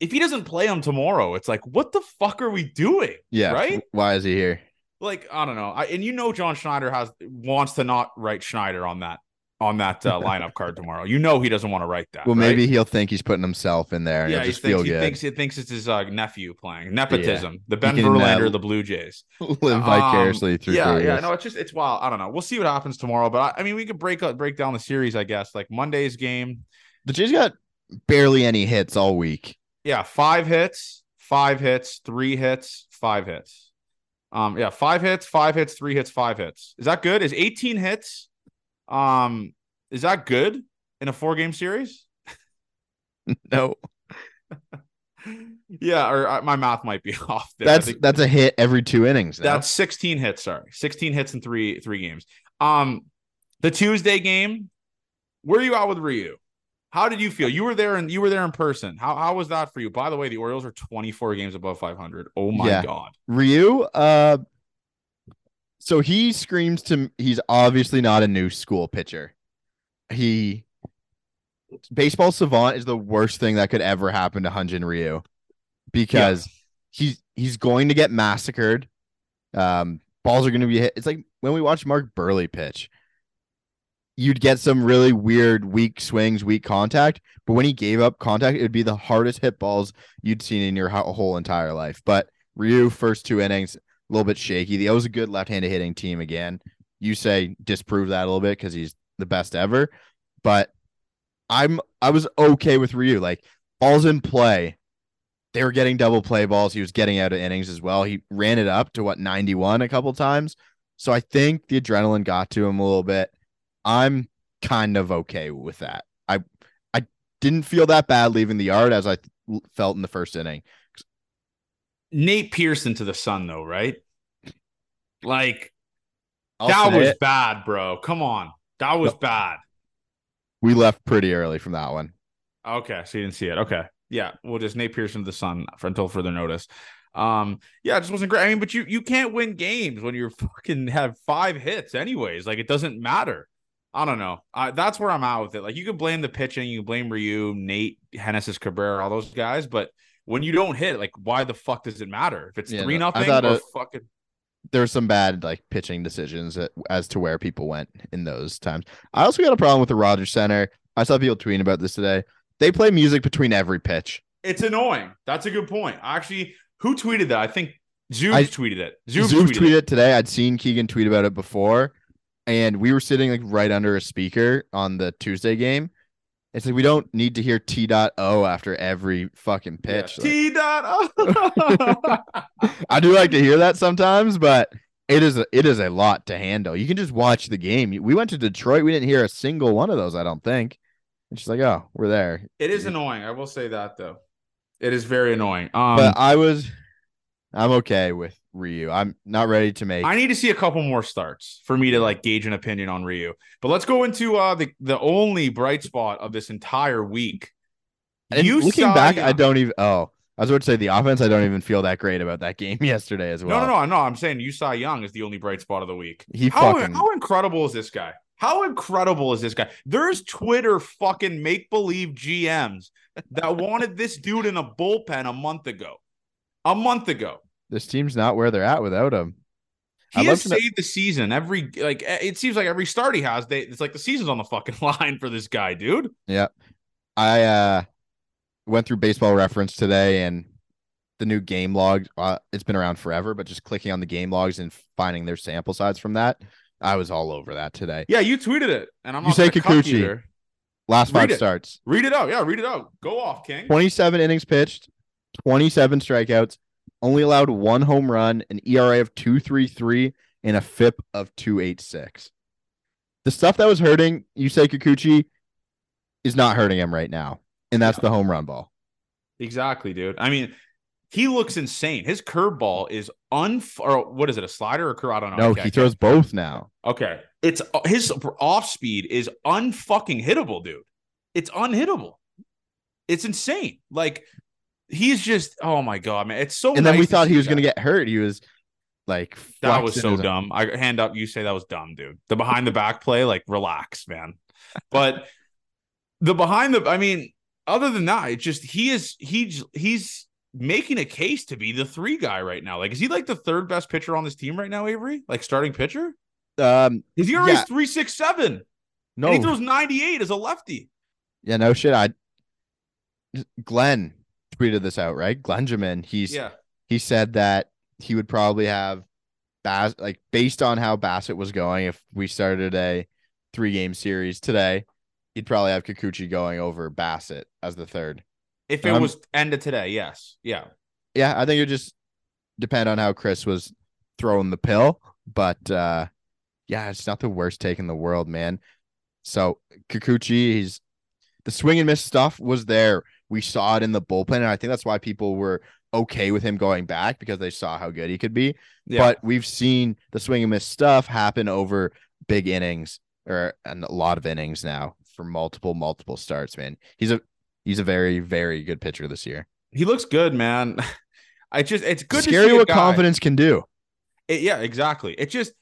if he doesn't play him tomorrow, it's like, what the fuck are we doing? yeah, right? Why is he here? Like, I don't know. I, and you know, John Schneider has wants to not write Schneider on that on that uh, lineup card tomorrow. You know, he doesn't want to write that. Well, right? maybe he'll think he's putting himself in there, and Yeah, just thinks, he thinks he thinks it's his uh, nephew playing nepotism. The Ben can, Verlander, uh, the Blue Jays. Live vicariously Um, through. yeah, yeah. Darius. No, it's just it's wild. I don't know. We'll see what happens tomorrow. But I, I mean, we could break up break down the series. I guess like Monday's game. The Jays got barely any hits all week. Yeah, five hits, five hits, three hits, five hits. Um, yeah, five hits, five hits, three hits, five hits. Is that good? Is 18 hits? Um, is that good in a four game series? No, Yeah, or uh, my math might be off there. That's that's a hit every two innings. Now. That's 16 hits, sorry. 16 hits in three three games. Um the Tuesday game, where you at with Ryu? How did you feel? You were there and you were there in person. How how was that for you? By the way, the Orioles are 24 games above 500. Oh my Yeah. god. Ryu, uh, so he screams to he's obviously not a new school pitcher. He baseball savant is the worst thing that could ever happen to Hyun Jin Ryu because he's he's going to get massacred. Um, balls are going to be hit. It's like when we watch Mark Buehrle pitch. you'd get some really weird weak swings, weak contact. But when he gave up contact, it would be the hardest hit balls you'd seen in your whole entire life. But Ryu, first two innings, a little bit shaky. That was a good left-handed hitting team again. You say disprove that a little bit because he's the best ever. But I'm I was okay with Ryu. Like balls in play. They were getting double play balls. He was getting out of innings as well. He ran it up to what 91 a couple times. So I think the adrenaline got to him a little bit. I'm kind of okay with that. I I didn't feel that bad leaving the yard as I felt in the first inning. Nate Pearson to the sun though, right? Like I'll that was it. bad, bro. Come on. That was no. bad. We left pretty early from that one. Okay, so you didn't see it. Okay. Yeah, we'll just Nate Pearson to the sun for until further notice. Um, yeah, it just wasn't great. I mean, but you you can't win games when you're fucking have five hits, anyways. Like it doesn't matter. I don't know. Uh, that's where I'm at with it. Like you can blame the pitching, you can blame Ryu, Nate, Genesis Cabrera, all those guys, but when you don't hit, like why the fuck does it matter if it's yeah, three nothing or fucking? There's some bad like pitching decisions as to where people went in those times. I also got a problem with the Rogers Center. I saw people tweeting about this today. They play music between every pitch. It's annoying. That's a good point. Actually, who tweeted that? I think Zoom tweeted it. Zoom tweeted, tweeted it today. I'd seen Keegan tweet about it before, and we were sitting like right under a speaker on the Tuesday game. It's like we don't need to hear T dot O after every fucking pitch. Yeah. T dot O. I do like to hear that sometimes, but it is a, it is a lot to handle. You can just watch the game. We went to Detroit. We didn't hear a single one of those. I don't think. And she's like, "Oh, we're there." It is annoying. I will say that though. It is very annoying. Um, but I was, I'm okay with Ryu. I'm not ready to make. I need to see a couple more starts for me to like gauge an opinion on Ryu. But let's go into uh the the only bright spot of this entire week. And you looking saw, back, I don't even. Oh, I was about to say the offense. I don't even feel that great about that game yesterday as well. No, no, no, no. I'm saying you saw Young is the only bright spot of the week. He how, fucking... how incredible is this guy? How incredible is this guy? There's Twitter fucking make believe GMs that wanted this dude in a bullpen a month ago. A month ago. This team's not where they're at without him. He has saved know- the season every like it seems like every start he has. They it's like the season's on the fucking line for this guy, dude. Yeah, I uh went through Baseball Reference today and the new game log. Uh, it's been around forever, but just clicking on the game logs and finding their sample size from that, I was all over that today. Yeah, you tweeted it, and I'm Yusei Kikuchi. Last five starts. Read it out. Yeah, read it out. Go off, King. 27 innings pitched, 27 strikeouts, only allowed one home run, an ERA of 233, and a FIP of 286. The stuff that was hurting Yusei Kikuchi is not hurting him right now. And that's the home run ball. Exactly, dude. I mean, he looks insane. His curveball is un or what is it, a slider or curve? I don't know. No, he throws both now. Okay. It's uh, his off speed is unfucking hittable, dude. It's unhittable. It's insane. Like he's just oh my god, man. It's so. And nice then we thought he was going to get hurt. He was like that was so dumb. I hand up. You say that was dumb, dude. The behind the back play, like relax, man. But the behind the, I mean, other than that, it's just he is he's he's making a case to be the three guy right now. Like, is he like the third best pitcher on this team right now, Avery? Like starting pitcher? Um, his ERA yeah. is three six seven. No, he throws ninety eight as a lefty. Yeah, no shit. I Glenn tweeted this out, right? Glenjamin. He's yeah. He said that he would probably have Bass like based on how Bassitt was going. If we started a three game series today, he'd probably have Kikuchi going over Bassitt as the third. If it um, was ended today, yes, yeah, yeah. I think it just depend on how Chris was throwing the pill, but uh yeah, it's not the worst take in the world, man. So Kikuchi, he's the swing and miss stuff was there. We saw it in the bullpen, and I think that's why people were okay with him going back because they saw how good he could be. Yeah. But we've seen the swing and miss stuff happen over big innings or and a lot of innings now for multiple multiple starts. Man, he's a he's a very very good pitcher this year. He looks good, man. I just it's good. Scary what confidence can do. It, yeah, exactly. It just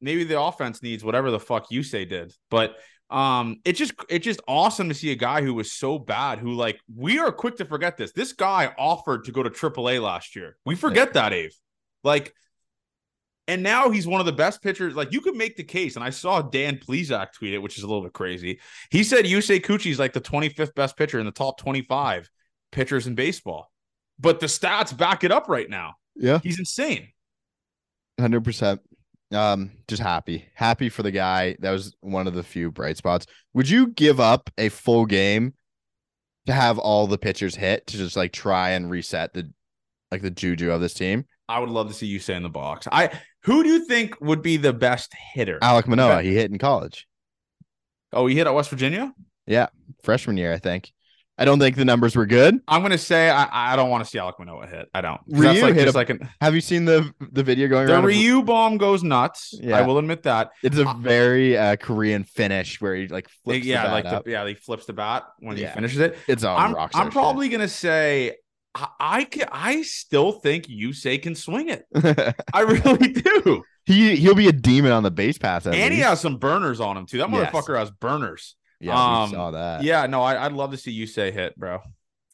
maybe the offense needs whatever the fuck Yusei did, but um it just it's just awesome to see a guy who was so bad who like we are quick to forget this this guy offered to go to AAA last year we forget yeah. that Ave like And now he's one of the best pitchers. Like you could make the case, and I saw Dan Plesac tweet it, which is a little bit crazy. He said Yusei Kikuchi is like the 25th best pitcher in the top 25 pitchers in baseball. But the stats back it up right now. Yeah. He's insane. Hundred percent. Um, just happy, happy for the guy. That was one of the few bright spots. Would you give up a full game to have all the pitchers hit to just like try and reset the like the juju of this team? I would love to see Yusei in the box. I who do you think would be the best hitter? Alek Manoah, Okay. he hit in college, Oh, he hit at West Virginia? Yeah. Freshman year, I think. I don't think the numbers were good. I'm gonna say I, I don't want to see Alek Manoah hit. I don't. Ryu like hit just a- like an Have you seen the the video going the around? of- Ryu bomb goes nuts. Yeah. I will admit that. It's a very uh, Korean finish where he like flips yeah, the bat like the, yeah, he flips the bat when Yeah. he finishes it. it's all I'm rock I'm probably gonna say I I, ca- I still think Yusei can swing it. I really do. he he'll be a demon on the base pass. At and he has some burners on him too. That Yes. motherfucker has burners. Yeah, um, saw that. Yeah, no, I, I'd love to see Yusei hit, bro.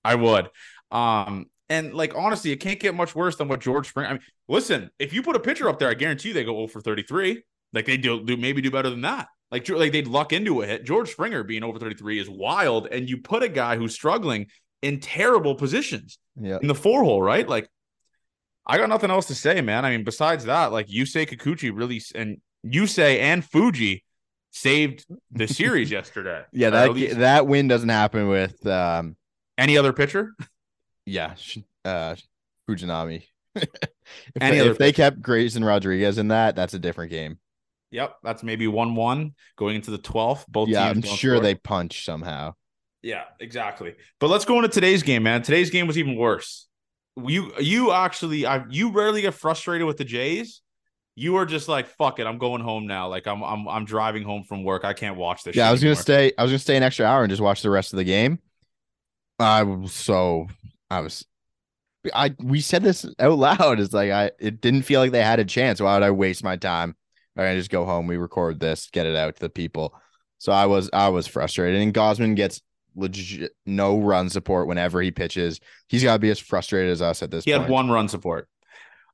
I would. Um, and like honestly, it can't get much worse than what George Springer. I mean, listen, if you put a pitcher up there, I guarantee you they go 0 for 33. Like they do, do maybe do better than that. Like like they'd luck into a hit. George Springer being over 33 is wild, and you put a guy who's struggling in terrible positions yeah. in the four hole, right? Like, I got nothing else to say, man. I mean, besides that, like Yusei Kikuchi really and you say and Fuji saved the series yesterday. Yeah, that least- that win doesn't happen with um any other pitcher. yeah, uh Fujinami. if Any they, other if they kept Grayson Rodriguez in that, that's a different game. Yep, that's maybe one one going into the twelfth. Both yeah, I'm sure score. they punch somehow. Yeah, exactly. But let's go into today's game, man. Today's game was even worse. You you actually I you rarely get frustrated with the Jays. You were just like fuck it. I'm going home now. Like I'm I'm I'm driving home from work. I can't watch this. Yeah, I was gonna stay. I was gonna stay an extra hour and just watch the rest of the game. I was so I was. I we said this out loud. It's like I it didn't feel like they had a chance. Why would I waste my time? All right, just go home. We record this, get it out to the people. So I was I was frustrated. And Gausman gets legit no run support whenever he pitches. He's got to be as frustrated as us at this He point. had one run support.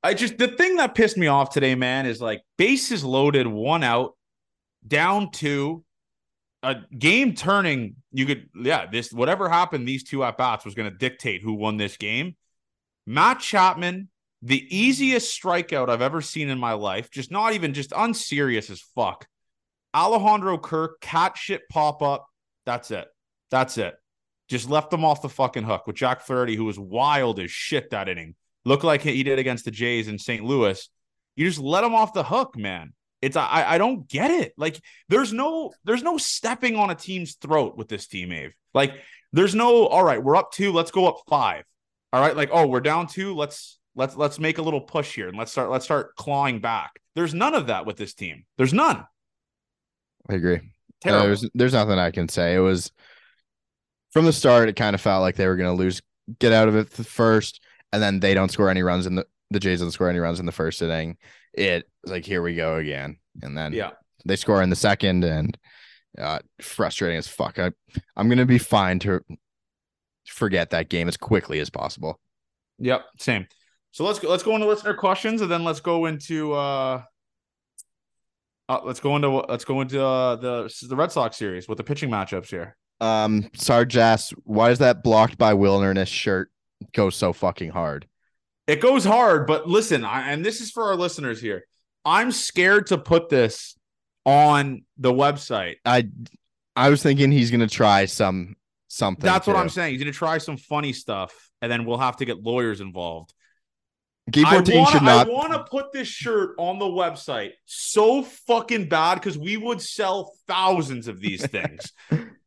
I just the thing that pissed me off today, man, is like bases loaded, one out, down two, a game turning. You could, yeah, this whatever happened, these two at bats was going to dictate who won this game. Matt Chapman, the easiest strikeout I've ever seen in my life, just not even just unserious as fuck. Alejandro Kirk, cat shit pop up. That's it. That's it. Just left them off the fucking hook with Jack Flaherty, who was wild as shit that inning. Looked like he did against the Jays in St. Louis. You just let him off the hook, man. It's I I don't get it. Like there's no there's no stepping on a team's throat with this team, Ave. Like there's no all right, we're up two, let's go up five. All right, like oh, we're down two, let's let's let's make a little push here and let's start let's start clawing back. There's none of that with this team. There's none. I agree. Uh, there's there's nothing I can say. It was from the start. It kind of felt like they were going to lose, get out of it the first, and then they don't score any runs in the the Jays don't score any runs in the first inning. It like here we go again, and then yeah. they score in the second, and uh, frustrating as fuck. I I'm gonna be fine to forget that game as quickly as possible. Yep, same. So let's go. Let's go into listener questions, and then let's go into uh, uh let's go into let's go into uh, the the Red Sox series with the pitching matchups here. Um, Sarjas, why is that blocked by wilderness shirt go so fucking hard? It goes hard, but listen, I, and this is for our listeners here. I'm scared to put this on the website. I I was thinking he's gonna try some something. That's what. I'm saying. He's gonna try some funny stuff, and then we'll have to get lawyers involved. I 14 wanna, should not. I want to put this shirt on the website so fucking bad because we would sell thousands of these things.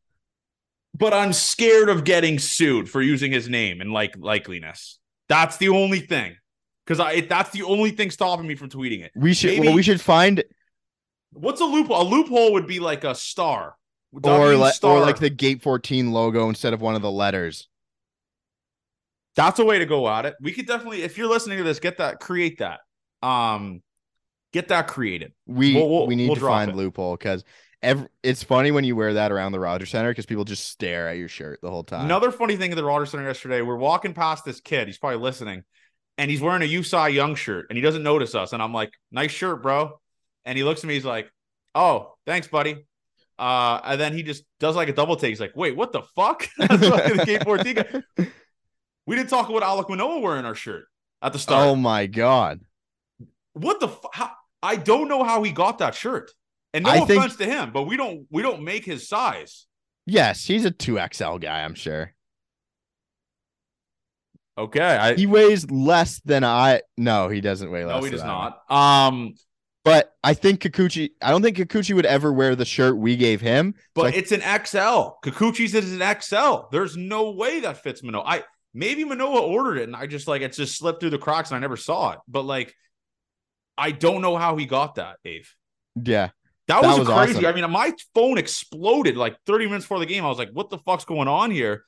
but I'm scared of getting sued for using his name and like likeliness. That's the only thing. Because I that's the only thing stopping me from tweeting it. we should. maybe- well, we should find What's a loophole? A loophole would be like a star. or like star. or like the Gate 14 logo instead of one of the letters. That's a way to go at it. We could definitely, if you're listening to this, get that, create that. Um, get that created. We We'll- we'll- we need we'll to find it. loophole because every it's funny when you wear that around the Rogers Center because people just stare at your shirt the whole time. Another funny thing at the Rogers Center yesterday, we're walking past this kid. He's probably listening. and he's wearing a USI Young shirt, and he doesn't notice us. And I'm like, "Nice shirt, bro." And he looks at me, he's like, "Oh, thanks, buddy." Uh, and then he just does like a double take. He's like, "Wait, what the fuck?" That's like the Gate 14 guy. We didn't talk about Alek Manoah wearing our shirt at the start. Oh my god. what the fu- how, I don't know how he got that shirt. And no I think- offense to him, but we don't we don't make his size. Yes, he's a 2XL guy, I'm sure. Okay, I He weighs less than I no, he doesn't weigh less. no, he does I. not. Um, But I think Kikuchi I don't think Kikuchi would ever wear the shirt we gave him. but So I- it's an XL. Kikuchi's is an XL. There's no way that fits Manoah. I maybe Manoah ordered it and I just like it just slipped through the cracks and I never saw it. But like, I don't know how he got that, Dave. yeah. That, That was, was crazy. awesome. I mean, my phone exploded like 30 minutes before the game. I was like, what the fuck's going on here?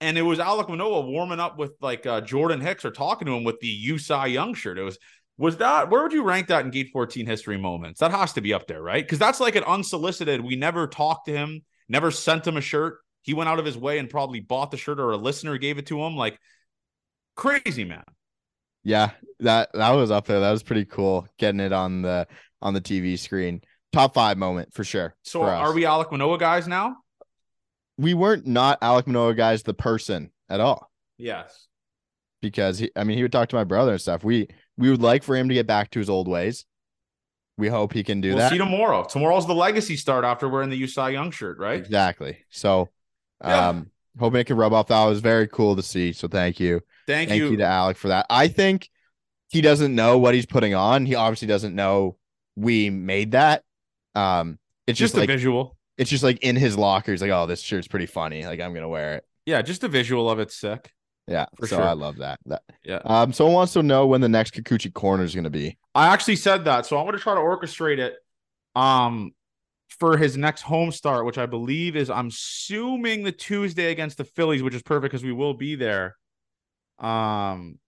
And it was Alek Manoah warming up with like uh, Jordan Hicks or talking to him with the USI Young shirt. It was, was that, where would you rank that in Gate 14 history moments? That has to be up there, right? Because that's like an unsolicited, we never talked to him, never sent him a shirt. He went out of his way and probably bought the shirt or a listener gave it to him. Like, crazy, man. Yeah. That that was up there. That was pretty cool getting it on the on the TV screen. Top 5 moment for sure. So for are we Alek Manoah guys now? we weren't not Alek Manoah guys the person at all. Yes. because he, I mean, he would talk to my brother and stuff. We we would like for him to get back to his old ways. We hope he can do we'll that. see tomorrow. Tomorrow's the legacy start after wearing the USI Young shirt, right? Exactly. So, Yeah. um, hoping it can rub off. That was very cool to see. So thank you, Thank, thank you. you. to Alek for that. I think he doesn't know what he's putting on. He obviously doesn't know we made that. Um, it's just just, a like visual. it's just like in his locker. He's like, oh, this shirt's pretty funny. Like I'm gonna wear it. Yeah, just a visual of it's sick. Yeah, For so sure. I love that. That Yeah. um, someone wants to know when the next Kikuchi corner is gonna be. I actually said that, so I'm going to try to orchestrate it um for his next home start, which I believe is I'm assuming the Tuesday against the Phillies, which is perfect because we will be there. Um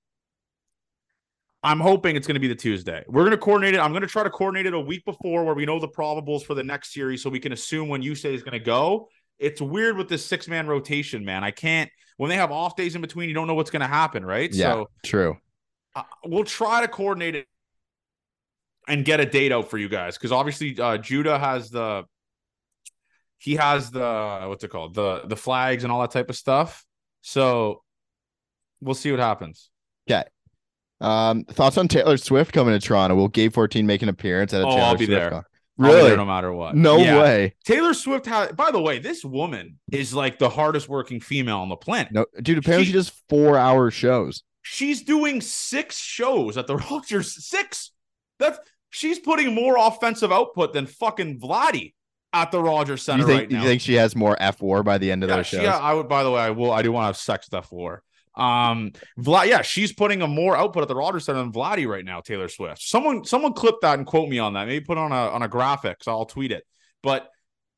I'm hoping it's going to be the Tuesday. We're going to coordinate it. I'm going to try to coordinate it a week before where we know the probables for the next series so we can assume when Yusei is going to go. It's weird with this six man rotation, man. I can't, when they have off days in between, you don't know what's going to happen, right? Yeah, So true. uh, we'll try to coordinate it and get a date out for you guys because obviously uh, Judah has the he has the what's it called the the flags and all that type of stuff. So we'll see what happens. Um, thoughts on Taylor Swift coming to Toronto? Will Gate 14 make an appearance at a Oh, Taylor I'll be Swift there. con- I'll be Really? there no matter what. No Yeah. way. Taylor Swift has. By the way, this woman is like the hardest working female on the planet. No, dude. Apparently, She- she, does four-hour shows. She's doing six shows at the Rogers. Six. That's she's putting more offensive output than fucking Vladdy at the Rogers Center you think? right do now. you think she has more F war by the end of yeah, those she- shows? yeah, I would. By the way, I will. I do want to have sex stuff for. her. Um, Vlad. Yeah, she's putting a more output at the Rogers Center than Vladdy right now. Taylor Swift. Someone, someone clip that and quote me on that. Maybe put on a on a graphic. So I'll tweet it. But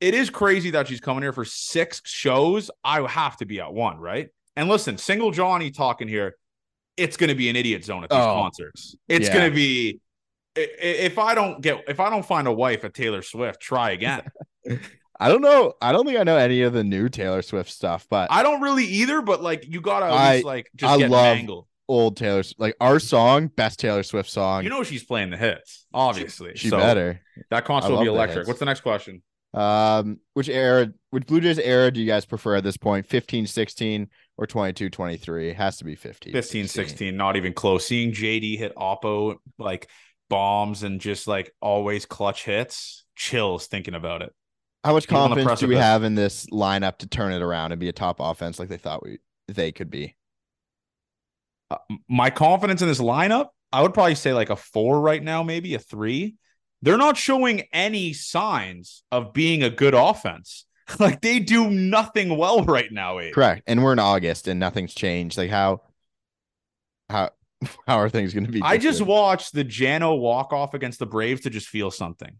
it is crazy that she's coming here for six shows. I have to be at one, right? And listen, single Johnny talking here. It's going to be an idiot zone at these Oh, concerts. It's yeah. going to be. If I don't get, if I don't find a wife at Taylor Swift, try again. I don't know. I don't think I know any of the new Taylor Swift stuff, but I don't really either, but like you gotta I- least like just I get love- mangled. old Taylor, like our song, best Taylor Swift song. You know she's playing the hits, obviously. she So better. That concert will be electric. What's the next question? Um, which era, which Blue Jays era do you guys prefer at this point? 15, 16 or 22, 23? It has to be 15. 15, 16, not even close. Seeing JD hit Oppo like bombs and just like always clutch hits, chills thinking about it. How much He's on the confidence do we have in this lineup to turn it around and be a top offense like they thought we they could be? Uh, my confidence in this lineup, I would probably say like a four right now, maybe a three. They're not showing any signs of being a good offense. Like they do nothing well right now. Abe. Correct. And we're in August and nothing's changed. Like how how how are things going to be? I just watched the Jano walk off against the Braves to just feel something.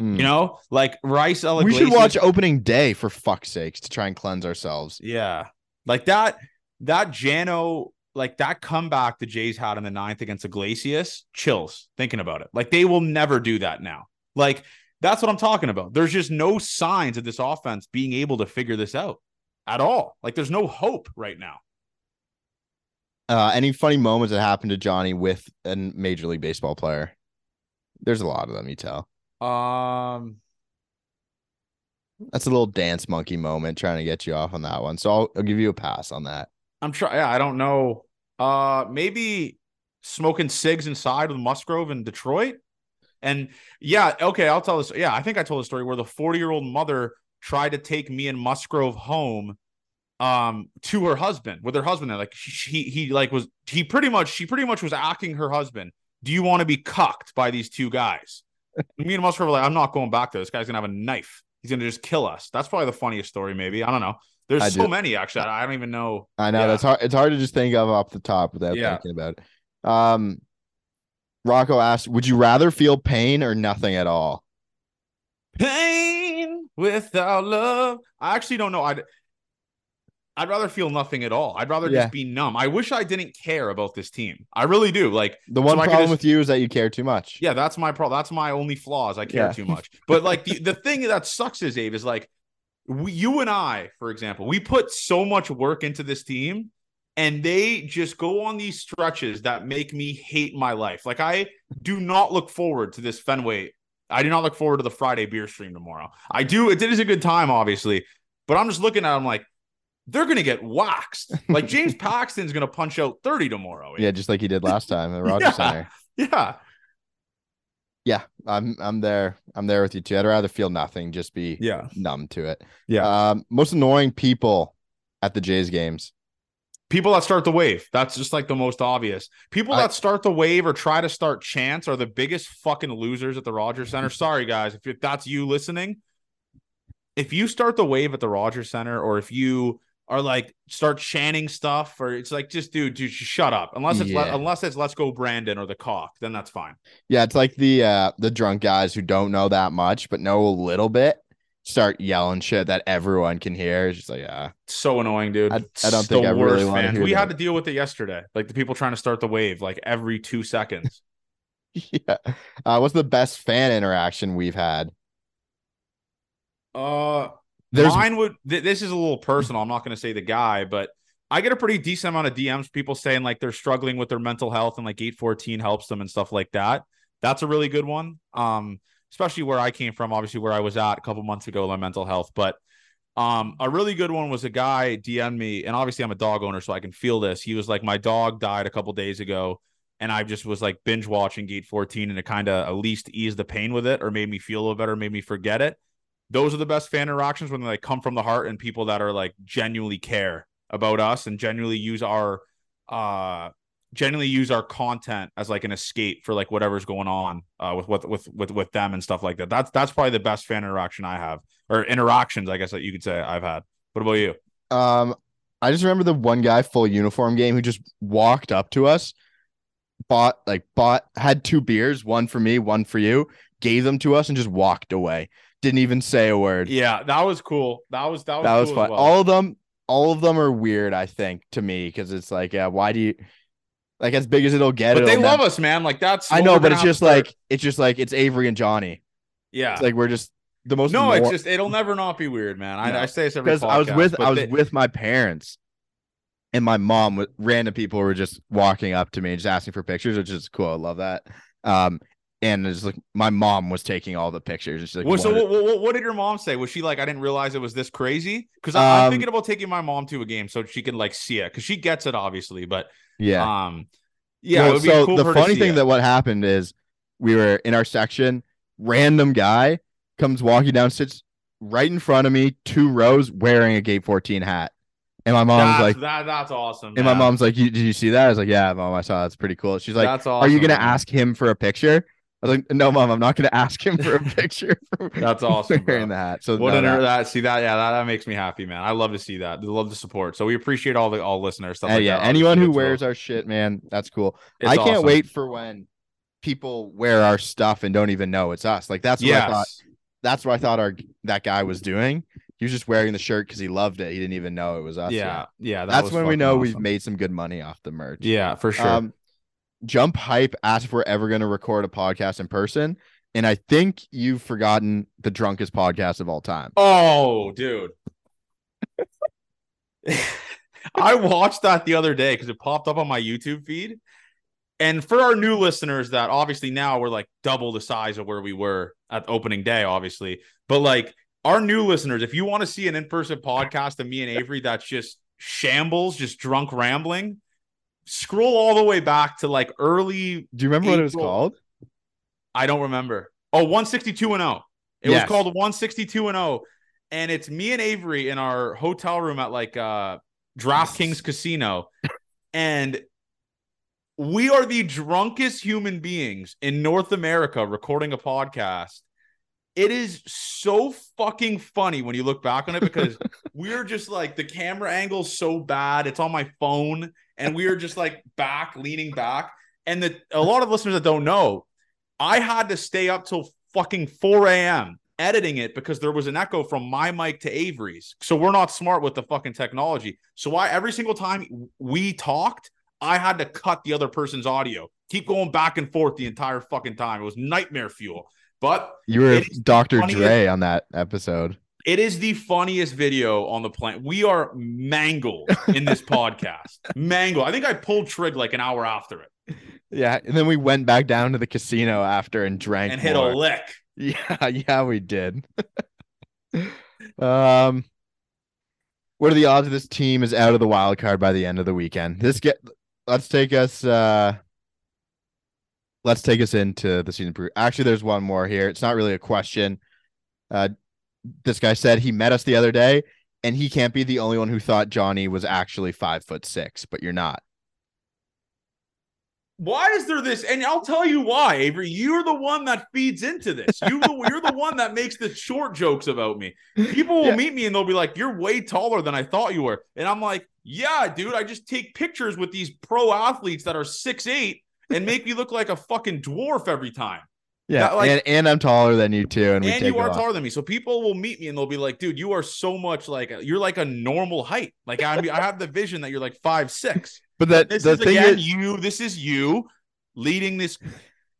Mm. You know, like Rice Ella we should watch opening day for fuck's sakes to try and cleanse ourselves. Yeah, like that. That Jano, like that comeback the Jays had in the ninth against Iglesias, chills thinking about it. Like they will never do that now. Like that's what I'm talking about. There's just no signs of this offense being able to figure this out at all. Like there's no hope right now. Uh, any funny moments that happened to Johnny with a Major League Baseball player? There's a lot of them. You tell. Um, That's a little dance monkey moment trying to get you off on that one. So I'll, I'll give you a pass on that. I'm trying. Yeah, I don't know. Uh, maybe smoking cigs inside with Musgrove in Detroit. And yeah, okay, I'll tell this. Yeah, I think I told the story where the 40 year old mother tried to take me and Musgrove home um to her husband with her husband there like she, he he like was he pretty much she pretty much was asking her husband do you want to be cucked by these two guys me and Musgrove were like i'm not going back there this guy's gonna have a knife he's gonna just kill us that's probably the funniest story maybe i don't know there's I so do. many actually i I don't even know I know Yeah. that's hard. It's hard to just think of off the top without Yeah. thinking about it. Um, Rocco asked, "Would you rather feel pain or nothing at all?" pain without love. I actually don't know. I'd I'd rather feel nothing at all. I'd rather Yeah. just be numb. I wish I didn't care about this team. I really do. Like The one So problem just- with you is that you care too much. yeah, that's my problem. That's my only flaws. I care Yeah. too much. But like the, the thing that sucks is Abe is like we, you and I, for example, we put so much work into this team and they just go on these stretches that make me hate my life. Like I do not look forward to this Fenway. I do not look forward to the Friday beer stream tomorrow. I do. It is a good time, obviously, but I'm just looking at them like they're gonna get waxed. Like James Paxton's gonna punch out 30 tomorrow. Yeah, just like he did last time at Rogers Yeah. Center. yeah. Yeah, I'm I'm there. I'm there with you too. I'd rather feel nothing, just be Yeah. numb to it. Yeah. Um, most annoying people at the Jays games. People that start the wave. That's just like the most obvious. People I- that start the wave or try to start chants are the biggest fucking losers at the Rogers Center. Sorry, guys. If, if that's you listening, if you start the wave at the Rogers Center or if you are like start chanting stuff or it's like just dude, dude, just shut up. Unless it's le- unless it's let's go Brandon or the cock, then that's fine. Yeah, it's like the uh the drunk guys who don't know that much but know a little bit start yelling shit that everyone can hear. It's just like, yeah, so annoying, dude. I- I don't think the I really man. hear We had to deal with it yesterday. Like the people trying to start the wave like every two seconds. yeah. Uh, what's the best fan interaction we've had? uh There's Mine would. Th- this is a little personal. I'm not going to say the guy, but I get a pretty decent amount of DMs. People saying like they're struggling with their mental health and like Gate 14 helps them and stuff like that. That's a really good one. Um, especially where I came from, obviously where I was at a couple months ago, my mental health. But um, a really good one was a guy DM me, and obviously I'm a dog owner, so I can feel this. He was like, my dog died a couple days ago, and I just was like binge watching Gate 14, and it kind of at least eased the pain with it, or made me feel a little better, made me forget it those are the best fan interactions when they come from the heart and people that are like genuinely care about us and genuinely use our uh genuinely use our content as like an escape for like whatever's going on uh with with with with, with them and stuff like that. That's that's probably the best fan interaction i have or interactions i guess that you could say i've had. What about you? Um I just remember the one guy full uniform game who just walked up to us, bought like bought had two beers, one for me, one for you, gave them to us and just walked away. Didn't even say a word. yeah that was cool that was that was, that was cool fun. well. All of them, all of them are weird, I think, to me, because it's like, yeah, why do you like as big as it'll get? but they love us man like that's I know, but it's just start. like it's just like it's Avery and Johnny. yeah It's like we're just the most no it's just it'll never not be weird man i, No. I say this every because I was with I was they- with my parents and my mom with random people were just walking up to me and just asking for pictures, which is cool. I love that. Um and it's like my mom was taking all the pictures. and She's like, Well, so "What- what, what, did your mom say? Was she like, I didn't realize it was this crazy? Because I'm Um, thinking about taking my mom to a game so she can like see it because she gets it obviously. But yeah. um, yeah, Well, it would be so cool the funny thing it. that what happened is we were in our section, random guy comes walking down, sits right in front of me, two rows, wearing a gate 14 hat. And my mom's that's, like, that, that's awesome. and my mom's like, "You- did you see that? I was like, yeah, mom, I saw. That's pretty cool. She's like, that's are you gonna man. ask him for a picture? I was like, no, mom, I'm not gonna ask him for a picture. That's awesome, Wearing bro. the hat. So What no, an that- that see that yeah that, that makes me happy, man. I love to see that. I love the support. So we appreciate all the all listeners stuff. Hey, like yeah, that. anyone who wears it's our shit, man, that's cool. real- I can't awesome. wait for when people wear our stuff and don't even know it's us. Like that's what I thought. That's what I thought our that guy was doing. He was just wearing the shirt because he loved it. He didn't even know it was us. yeah, yet. yeah. that that's when we know we've made some good money off the merch. Yeah, for sure. Um, Jump Hype asked if we're ever going to record a podcast in person. And I think you've forgotten the drunkest podcast of all time. Oh, dude. I watched that the other day because it popped up on my YouTube feed. And for our new listeners, that obviously now we're like double the size of where we were at opening day, obviously. But like our new listeners, if you want to see an in person podcast of me and Avery that's just shambles, just drunk rambling, scroll all the way back to like early. Do you remember what it was called? I don't remember. Oh, 162 and 0. It Yes. was called 162 and 0. And it's me and Avery in our hotel room at like uh DraftKings Casino. And we are the drunkest human beings in North America recording a podcast. It is so fucking funny when you look back on it because we're just like the camera angle's so bad. It's on my phone, and we are just like back, leaning back. And the a lot of listeners that don't know, I had to stay up till fucking 4 a.m. editing it because there was an echo from my mic to Avery's. So we're not smart with the fucking technology. So I every single time we talked, I had to cut the other person's audio. Keep going back and forth the entire fucking time. It was nightmare fuel. But You were Dr. Dre on that episode. it is the funniest video on the planet. We are mangled in this podcast. Mangled. I think I pulled Trig like an hour after it Yeah, and then we went back down to the casino after and drank and hit more. a lick. Yeah, yeah, we did. um, what are the odds of this team is out of the wild card by the end of the weekend? This get let's take us uh let's take us into the season preview. Actually, there's one more here. It's not really a question. Uh this guy said he met us the other day and he can't be the only one who thought Johnny was actually five foot six, but you're not. Why is there this? And I'll tell you why, Avery. You're the one that feeds into this. You, you're the one that makes the short jokes about me. People will Yeah. meet me and they'll be like, "You're way taller than I thought you were," and I'm like, "Yeah, dude. I just take pictures with these pro athletes that are six eight and make me look like a fucking dwarf every time." Yeah, like- and, and I'm taller than you too, and we and take you are taller than me. So people will meet me and they'll be like, dude, you are so much like you're like a normal height. Like I mean, I have the vision that you're like five six. But that This the is thing again is, you. This is you leading this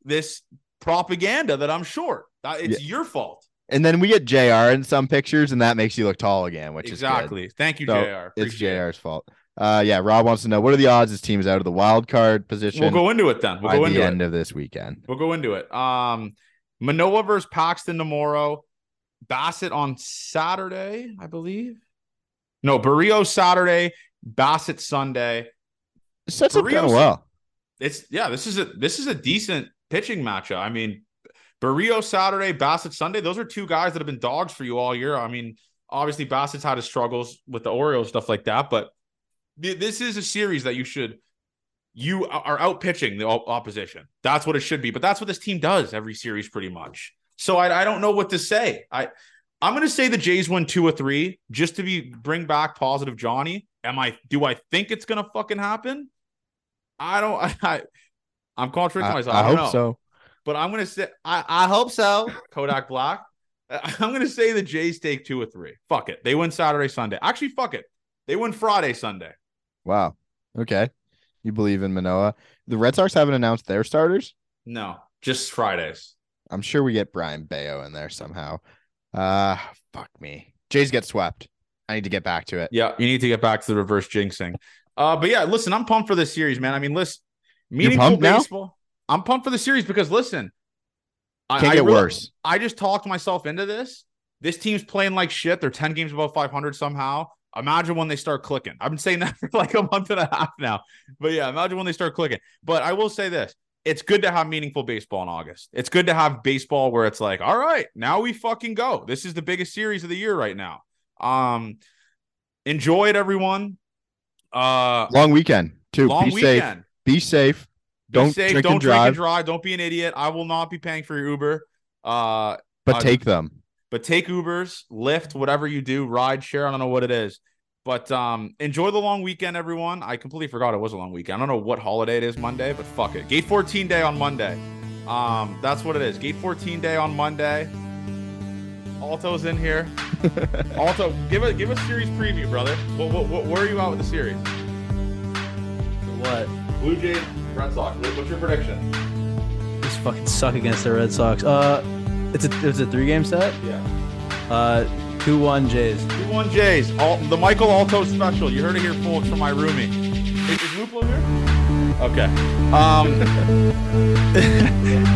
this propaganda that I'm short. That it's your fault. and then we get Jr. in some pictures, and that makes you look tall again, which is exactly. Thank you, So, Jr. It's Appreciate it. Jr's fault. Uh, yeah. Rob wants to know what are the odds this team is out of the wild card position We'll go into it then. We'll by go the into end it. of this weekend. We'll go into it. Um, Manoah versus Paxton tomorrow. Bassitt on Saturday, I believe. No, Berrios Saturday. Bassitt Sunday. Sets up kind of well. It's yeah, this is a this is a decent pitching matchup. I mean, Berrios Saturday, Bassitt Sunday, those are two guys that have been dogs for you all year. I mean, obviously Bassitt's had his struggles with the Orioles, stuff like that, but this is a series that you should you are out pitching the opposition. That's what it should be. But that's what this team does every series, pretty much. So I, I don't know what to say. I I'm gonna say the Jays win two or three just to be bring back positive Johnny. Am I do I think it's gonna fucking happen? I don't I, I'm contradicting I, myself. I I, hope know. so. But I'm gonna say I, I hope so. Kodak Black. I'm gonna say the Jays take two or three. Fuck it. They win Saturday, Sunday. Actually, fuck it. They win Friday, Sunday. Wow. Okay. You believe in Manoah. The Red Sox haven't announced their starters. No, just Fridays. I'm sure we get Brayan Bello in there somehow. Uh fuck me. Jays get swept. I need to get back to it. Yeah, you need to get back to the reverse jinxing. Uh, but yeah, listen, I'm pumped for this series, man. I mean, listen, meaningful pumped now? baseball. I'm pumped for the series because listen, I, Can't I get really- worse. I just talked myself into this. This team's playing like shit. They're 10 games above 500 somehow. Imagine when they start clicking. I've been saying that for like a month and a half now. But yeah, imagine when they start clicking. But I will say this it's good to have meaningful baseball in August. It's good to have baseball where it's like, all right, now we fucking go. This is the biggest series of the year right now. Um, enjoy it, everyone. Uh, Long weekend too. long Be safe. weekend. Be safe. Be Don't safe. drink don't and drink and drive. drive. Don't be an idiot. I will not be paying for your Uber. Uh, But Uh, take them. But take Ubers, Lyft, whatever you do, ride share. I don't know what it is. But um, enjoy the long weekend, everyone. I completely forgot it was a long weekend. I don't know what holiday it is Monday, but fuck it. Gate 14 day on Monday. Um, that's what it is. Gate 14 day on Monday. Alto's in here. Alto, give a give a series preview, brother. What, what, what, where are you at with the series? What? Blue Jays, Red Sox. What's your prediction? Just fucking suck against the Red Sox. Uh, it's a it's a three game set. Yeah. Uh, Two one Jays. Two one Jays. All, the Michael Alto special. You heard it here, folks, from my roomie. Is, is Luplow here? Okay. Um.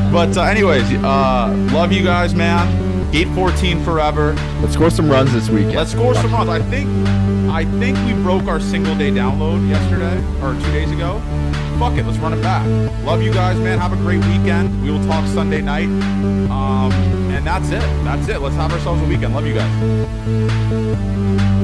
but uh, anyways, uh, love you guys, man. Gate 14 forever. Let's score some runs this weekend. Let's score some runs. I think I think we broke our single day download yesterday or two days ago. Fuck it, let's run it back. Love you guys, man. Have a great weekend. We will talk Sunday night. Um, and that's it. That's it. Let's have ourselves a weekend. Love you guys.